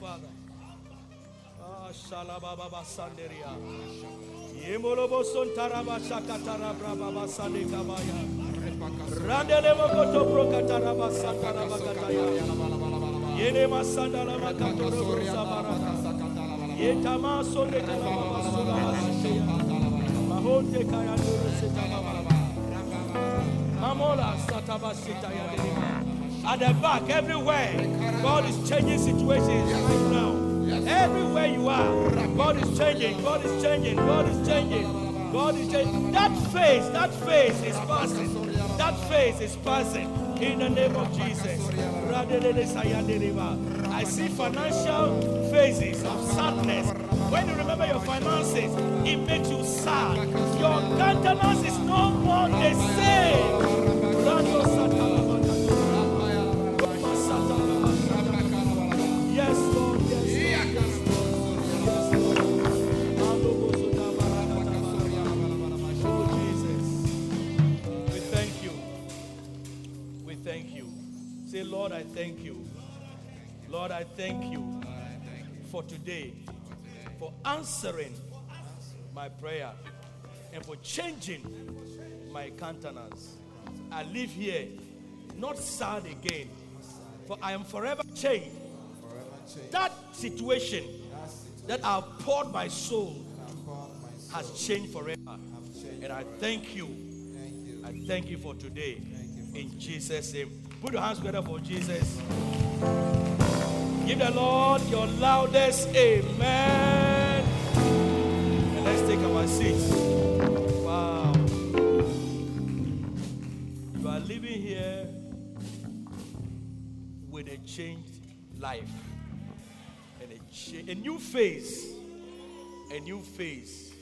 Father. Ah, shalababa sanderia. Yemolobo sontaraba shakatara brababa sande kabaya. Randele mokoto prokataraba sakaraba kataya. Yene masandala makatoro brosa baraka. Yetama sonde kalaba sura basiteya. Mahonte kaya nuru setaba. Mamola sataba sitaya derima. At the back, everywhere, God is changing situations right now. Everywhere you are, God is changing, God is changing, God is changing, God is changing. That face, that face is passing. That face is passing. In the name of Jesus. I see financial phases of sadness. When you remember your finances, it makes you sad. Your countenance is no more the same. Say, Lord, I thank you. Lord, I thank you for today, for answering my prayer, and for changing my countenance. I live here not sad again, for I am forever changed. That situation that I poured my soul has changed forever. And I thank you. I thank you for today. In Jesus' name. Put your hands together for Jesus. Give the Lord your loudest amen. And let's take our seats. Wow. You are living here with a changed life and a, cha- a new phase. A new phase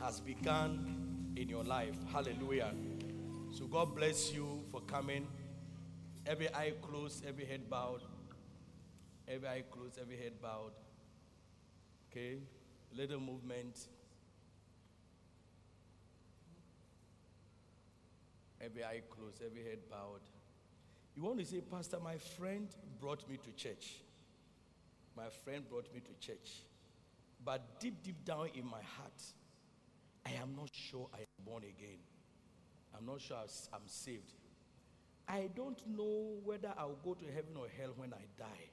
has begun in your life. Hallelujah. So God bless you for coming. Every eye closed, every head bowed. Every eye closed, every head bowed. Okay? Little movement. Every eye closed, every head bowed. You want to say, Pastor, my friend brought me to church. My friend brought me to church. But deep, deep down in my heart, I am not sure I am born again. I'm not sure I'm saved. I don't know whether I'll go to heaven or hell when I die.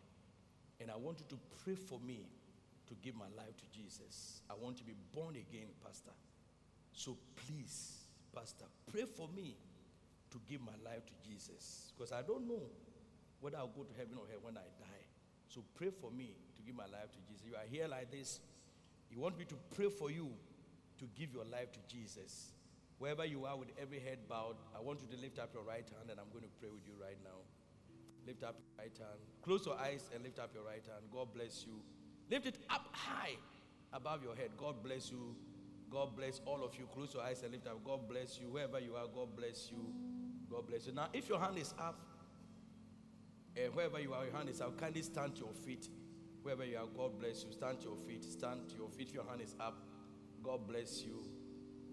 And I want you to pray for me to give my life to Jesus. I want to be born again, Pastor. So please, Pastor, pray for me to give my life to Jesus. Because I don't know whether I'll go to heaven or hell when I die. So pray for me to give my life to Jesus. You are here like this. You want me to pray for you to give your life to Jesus. Wherever you are with every head bowed, I want you to lift up your right hand and I'm going to pray with you right now. Lift up your right hand. Close your eyes and lift up your right hand. God bless you. Lift it up high above your head. God bless you. God bless all of you. Close your eyes and lift up. God bless you. Wherever you are, God bless you. God bless you. Now, if your hand is up, and wherever you are, your hand is up, kindly stand to your feet. Wherever you are, God bless you. Stand to your feet. Stand to your feet. Your hand is up, God bless you.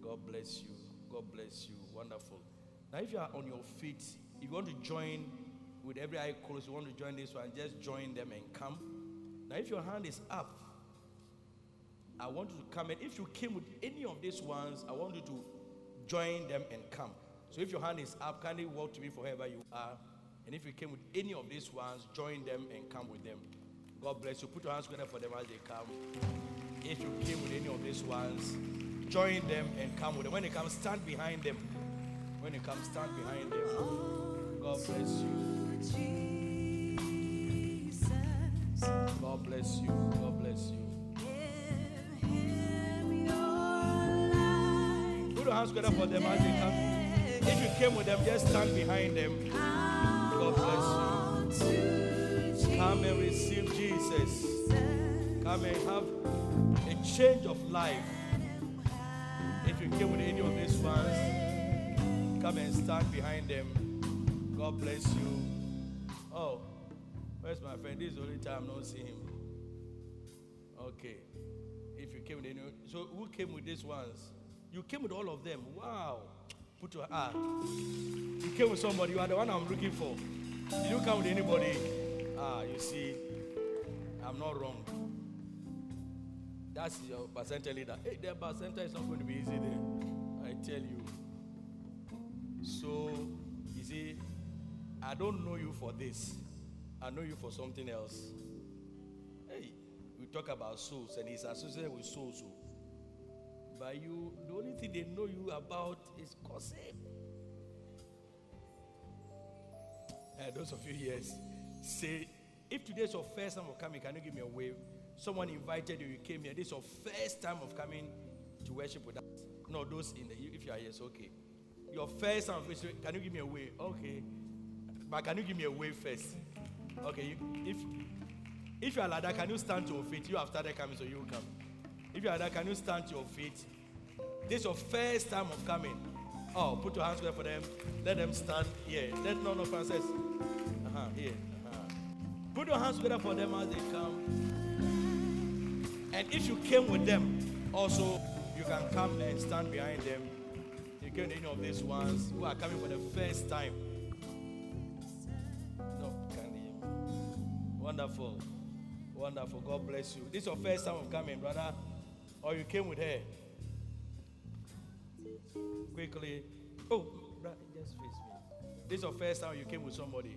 God bless you. God bless you. Wonderful. Now, if you are on your feet, if you want to join with every eye closed, you want to join this one, just join them and come. Now, if your hand is up, I want you to come. And if you came with any of these ones, I want you to join them and come. So if your hand is up, kindly walk to me for wherever you are. And if you came with any of these ones, join them and come with them. God bless you. Put your hands together for them as they come. If you came with any of these ones, join them and come with them. When they come, stand behind them. When they come, stand behind them. God bless you. God bless you. God bless you. Put your hands together for them as they come. If you came with them, just stand behind them. God bless you. Come and receive Jesus. Come and have a change of life. You came with any of these ones, come and stand behind them. God bless you. Oh, where's my friend? This is the only time I'm not seeing him. Okay. If you came with any, so who came with these ones? You came with all of them. Wow. Put your ah. You came with somebody. You are the one I'm looking for. You come with anybody? Ah, you see, I'm not wrong. That's your percentile leader. Hey, their percentile is not going to be easy there. I tell you. So, you see, I don't know you for this. I know you for something else. Hey, we talk about souls, and he's associated with souls. oh. But you, the only thing they know you about is gossip. And those of you here say, if today's your first time of coming, can you give me a wave? Someone invited you, you came here. This is your first time of coming to worship with us. No, those in the if you are here, it's okay. Your first time of worship, can you give me a wave? Okay. But can you give me a wave first? Okay, you, if if you are like that, can you stand to your feet? You have started coming, so you come. If you are like that, can you stand to your feet? This is your first time of coming. Oh, put your hands there for them. Let them stand here. Let no no. Uh-huh, here. Uh-huh. Put your hands together for them as they come. And if you came with them, also you can come and stand behind them. You came any of these ones who are coming for the first time. No, Candy. Wonderful. Wonderful. God bless you. This is your first time of coming, brother. Or you came with her. Quickly. Oh, brother, just face me. This is your first time you came with somebody.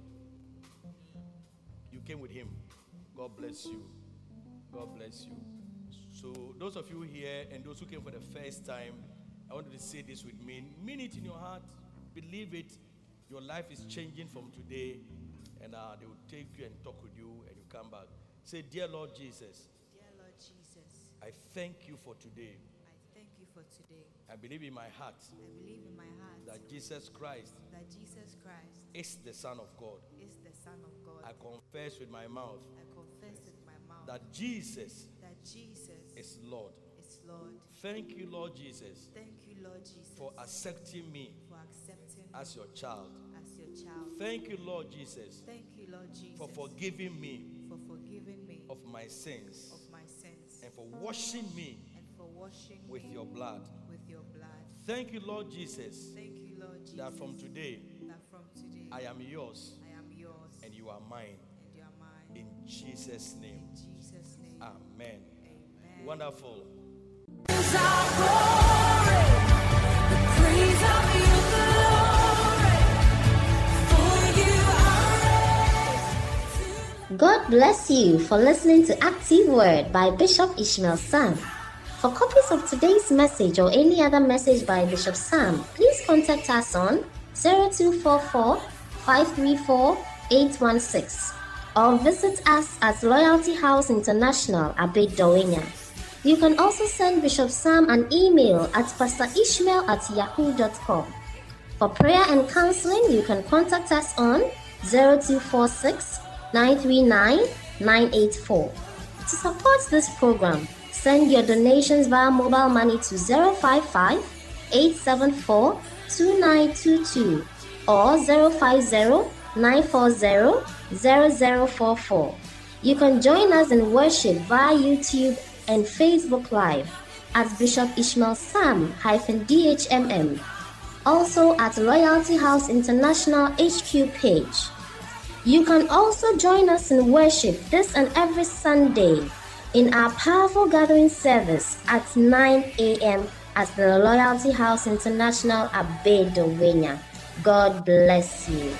You came with him. God bless you. God bless you. So, those of you here and those who came for the first time, I want you to say this with me. Mean it in your heart. Believe it. Your life is changing from today. And uh, they will take you and talk with you and you come back. Say, Dear Lord Jesus, Dear Lord Jesus, I thank you for today. I thank you for today. I believe in my heart I believe in my heart that Jesus Christ that Jesus Christ is the Son of God. is the Son of God. I confess with my mouth I confess with my mouth that Jesus that Jesus is Lord. is Lord. Thank you, Lord Jesus, Thank you, Lord Jesus, for accepting me for accepting as your child. as your child. Thank you, Lord Jesus, Thank you, Lord Jesus, for forgiving me for forgiving me of my sins of my sins and for washing me and for washing with your blood. with your blood. Thank you, Lord Jesus, Thank you, Lord Jesus, that from today that from today I am yours I am yours and you are mine. and you are mine. In Jesus' name, In Jesus' name, Amen. Wonderful. God bless you for listening to Active Word by Bishop Ishmael Sam. For copies of today's message or any other message by Bishop Sam, please contact us on 0244 534 816 or visit us at Loyalty House International, Abed. You can also send Bishop Sam an email at pastorishmael at yahoo.com. For prayer and counseling, you can contact us on 0246 939 984. To support this program, send your donations via mobile money to 055 874 2922 or 050 940 0044. You can join us in worship via YouTube and Facebook Live at Bishop Ishmael Sam DHMM also at Loyalty House International HQ page. You can also join us in worship this and every Sunday in our powerful gathering service at 9 a.m. at the Loyalty House International Abbey Dowenya. God bless you.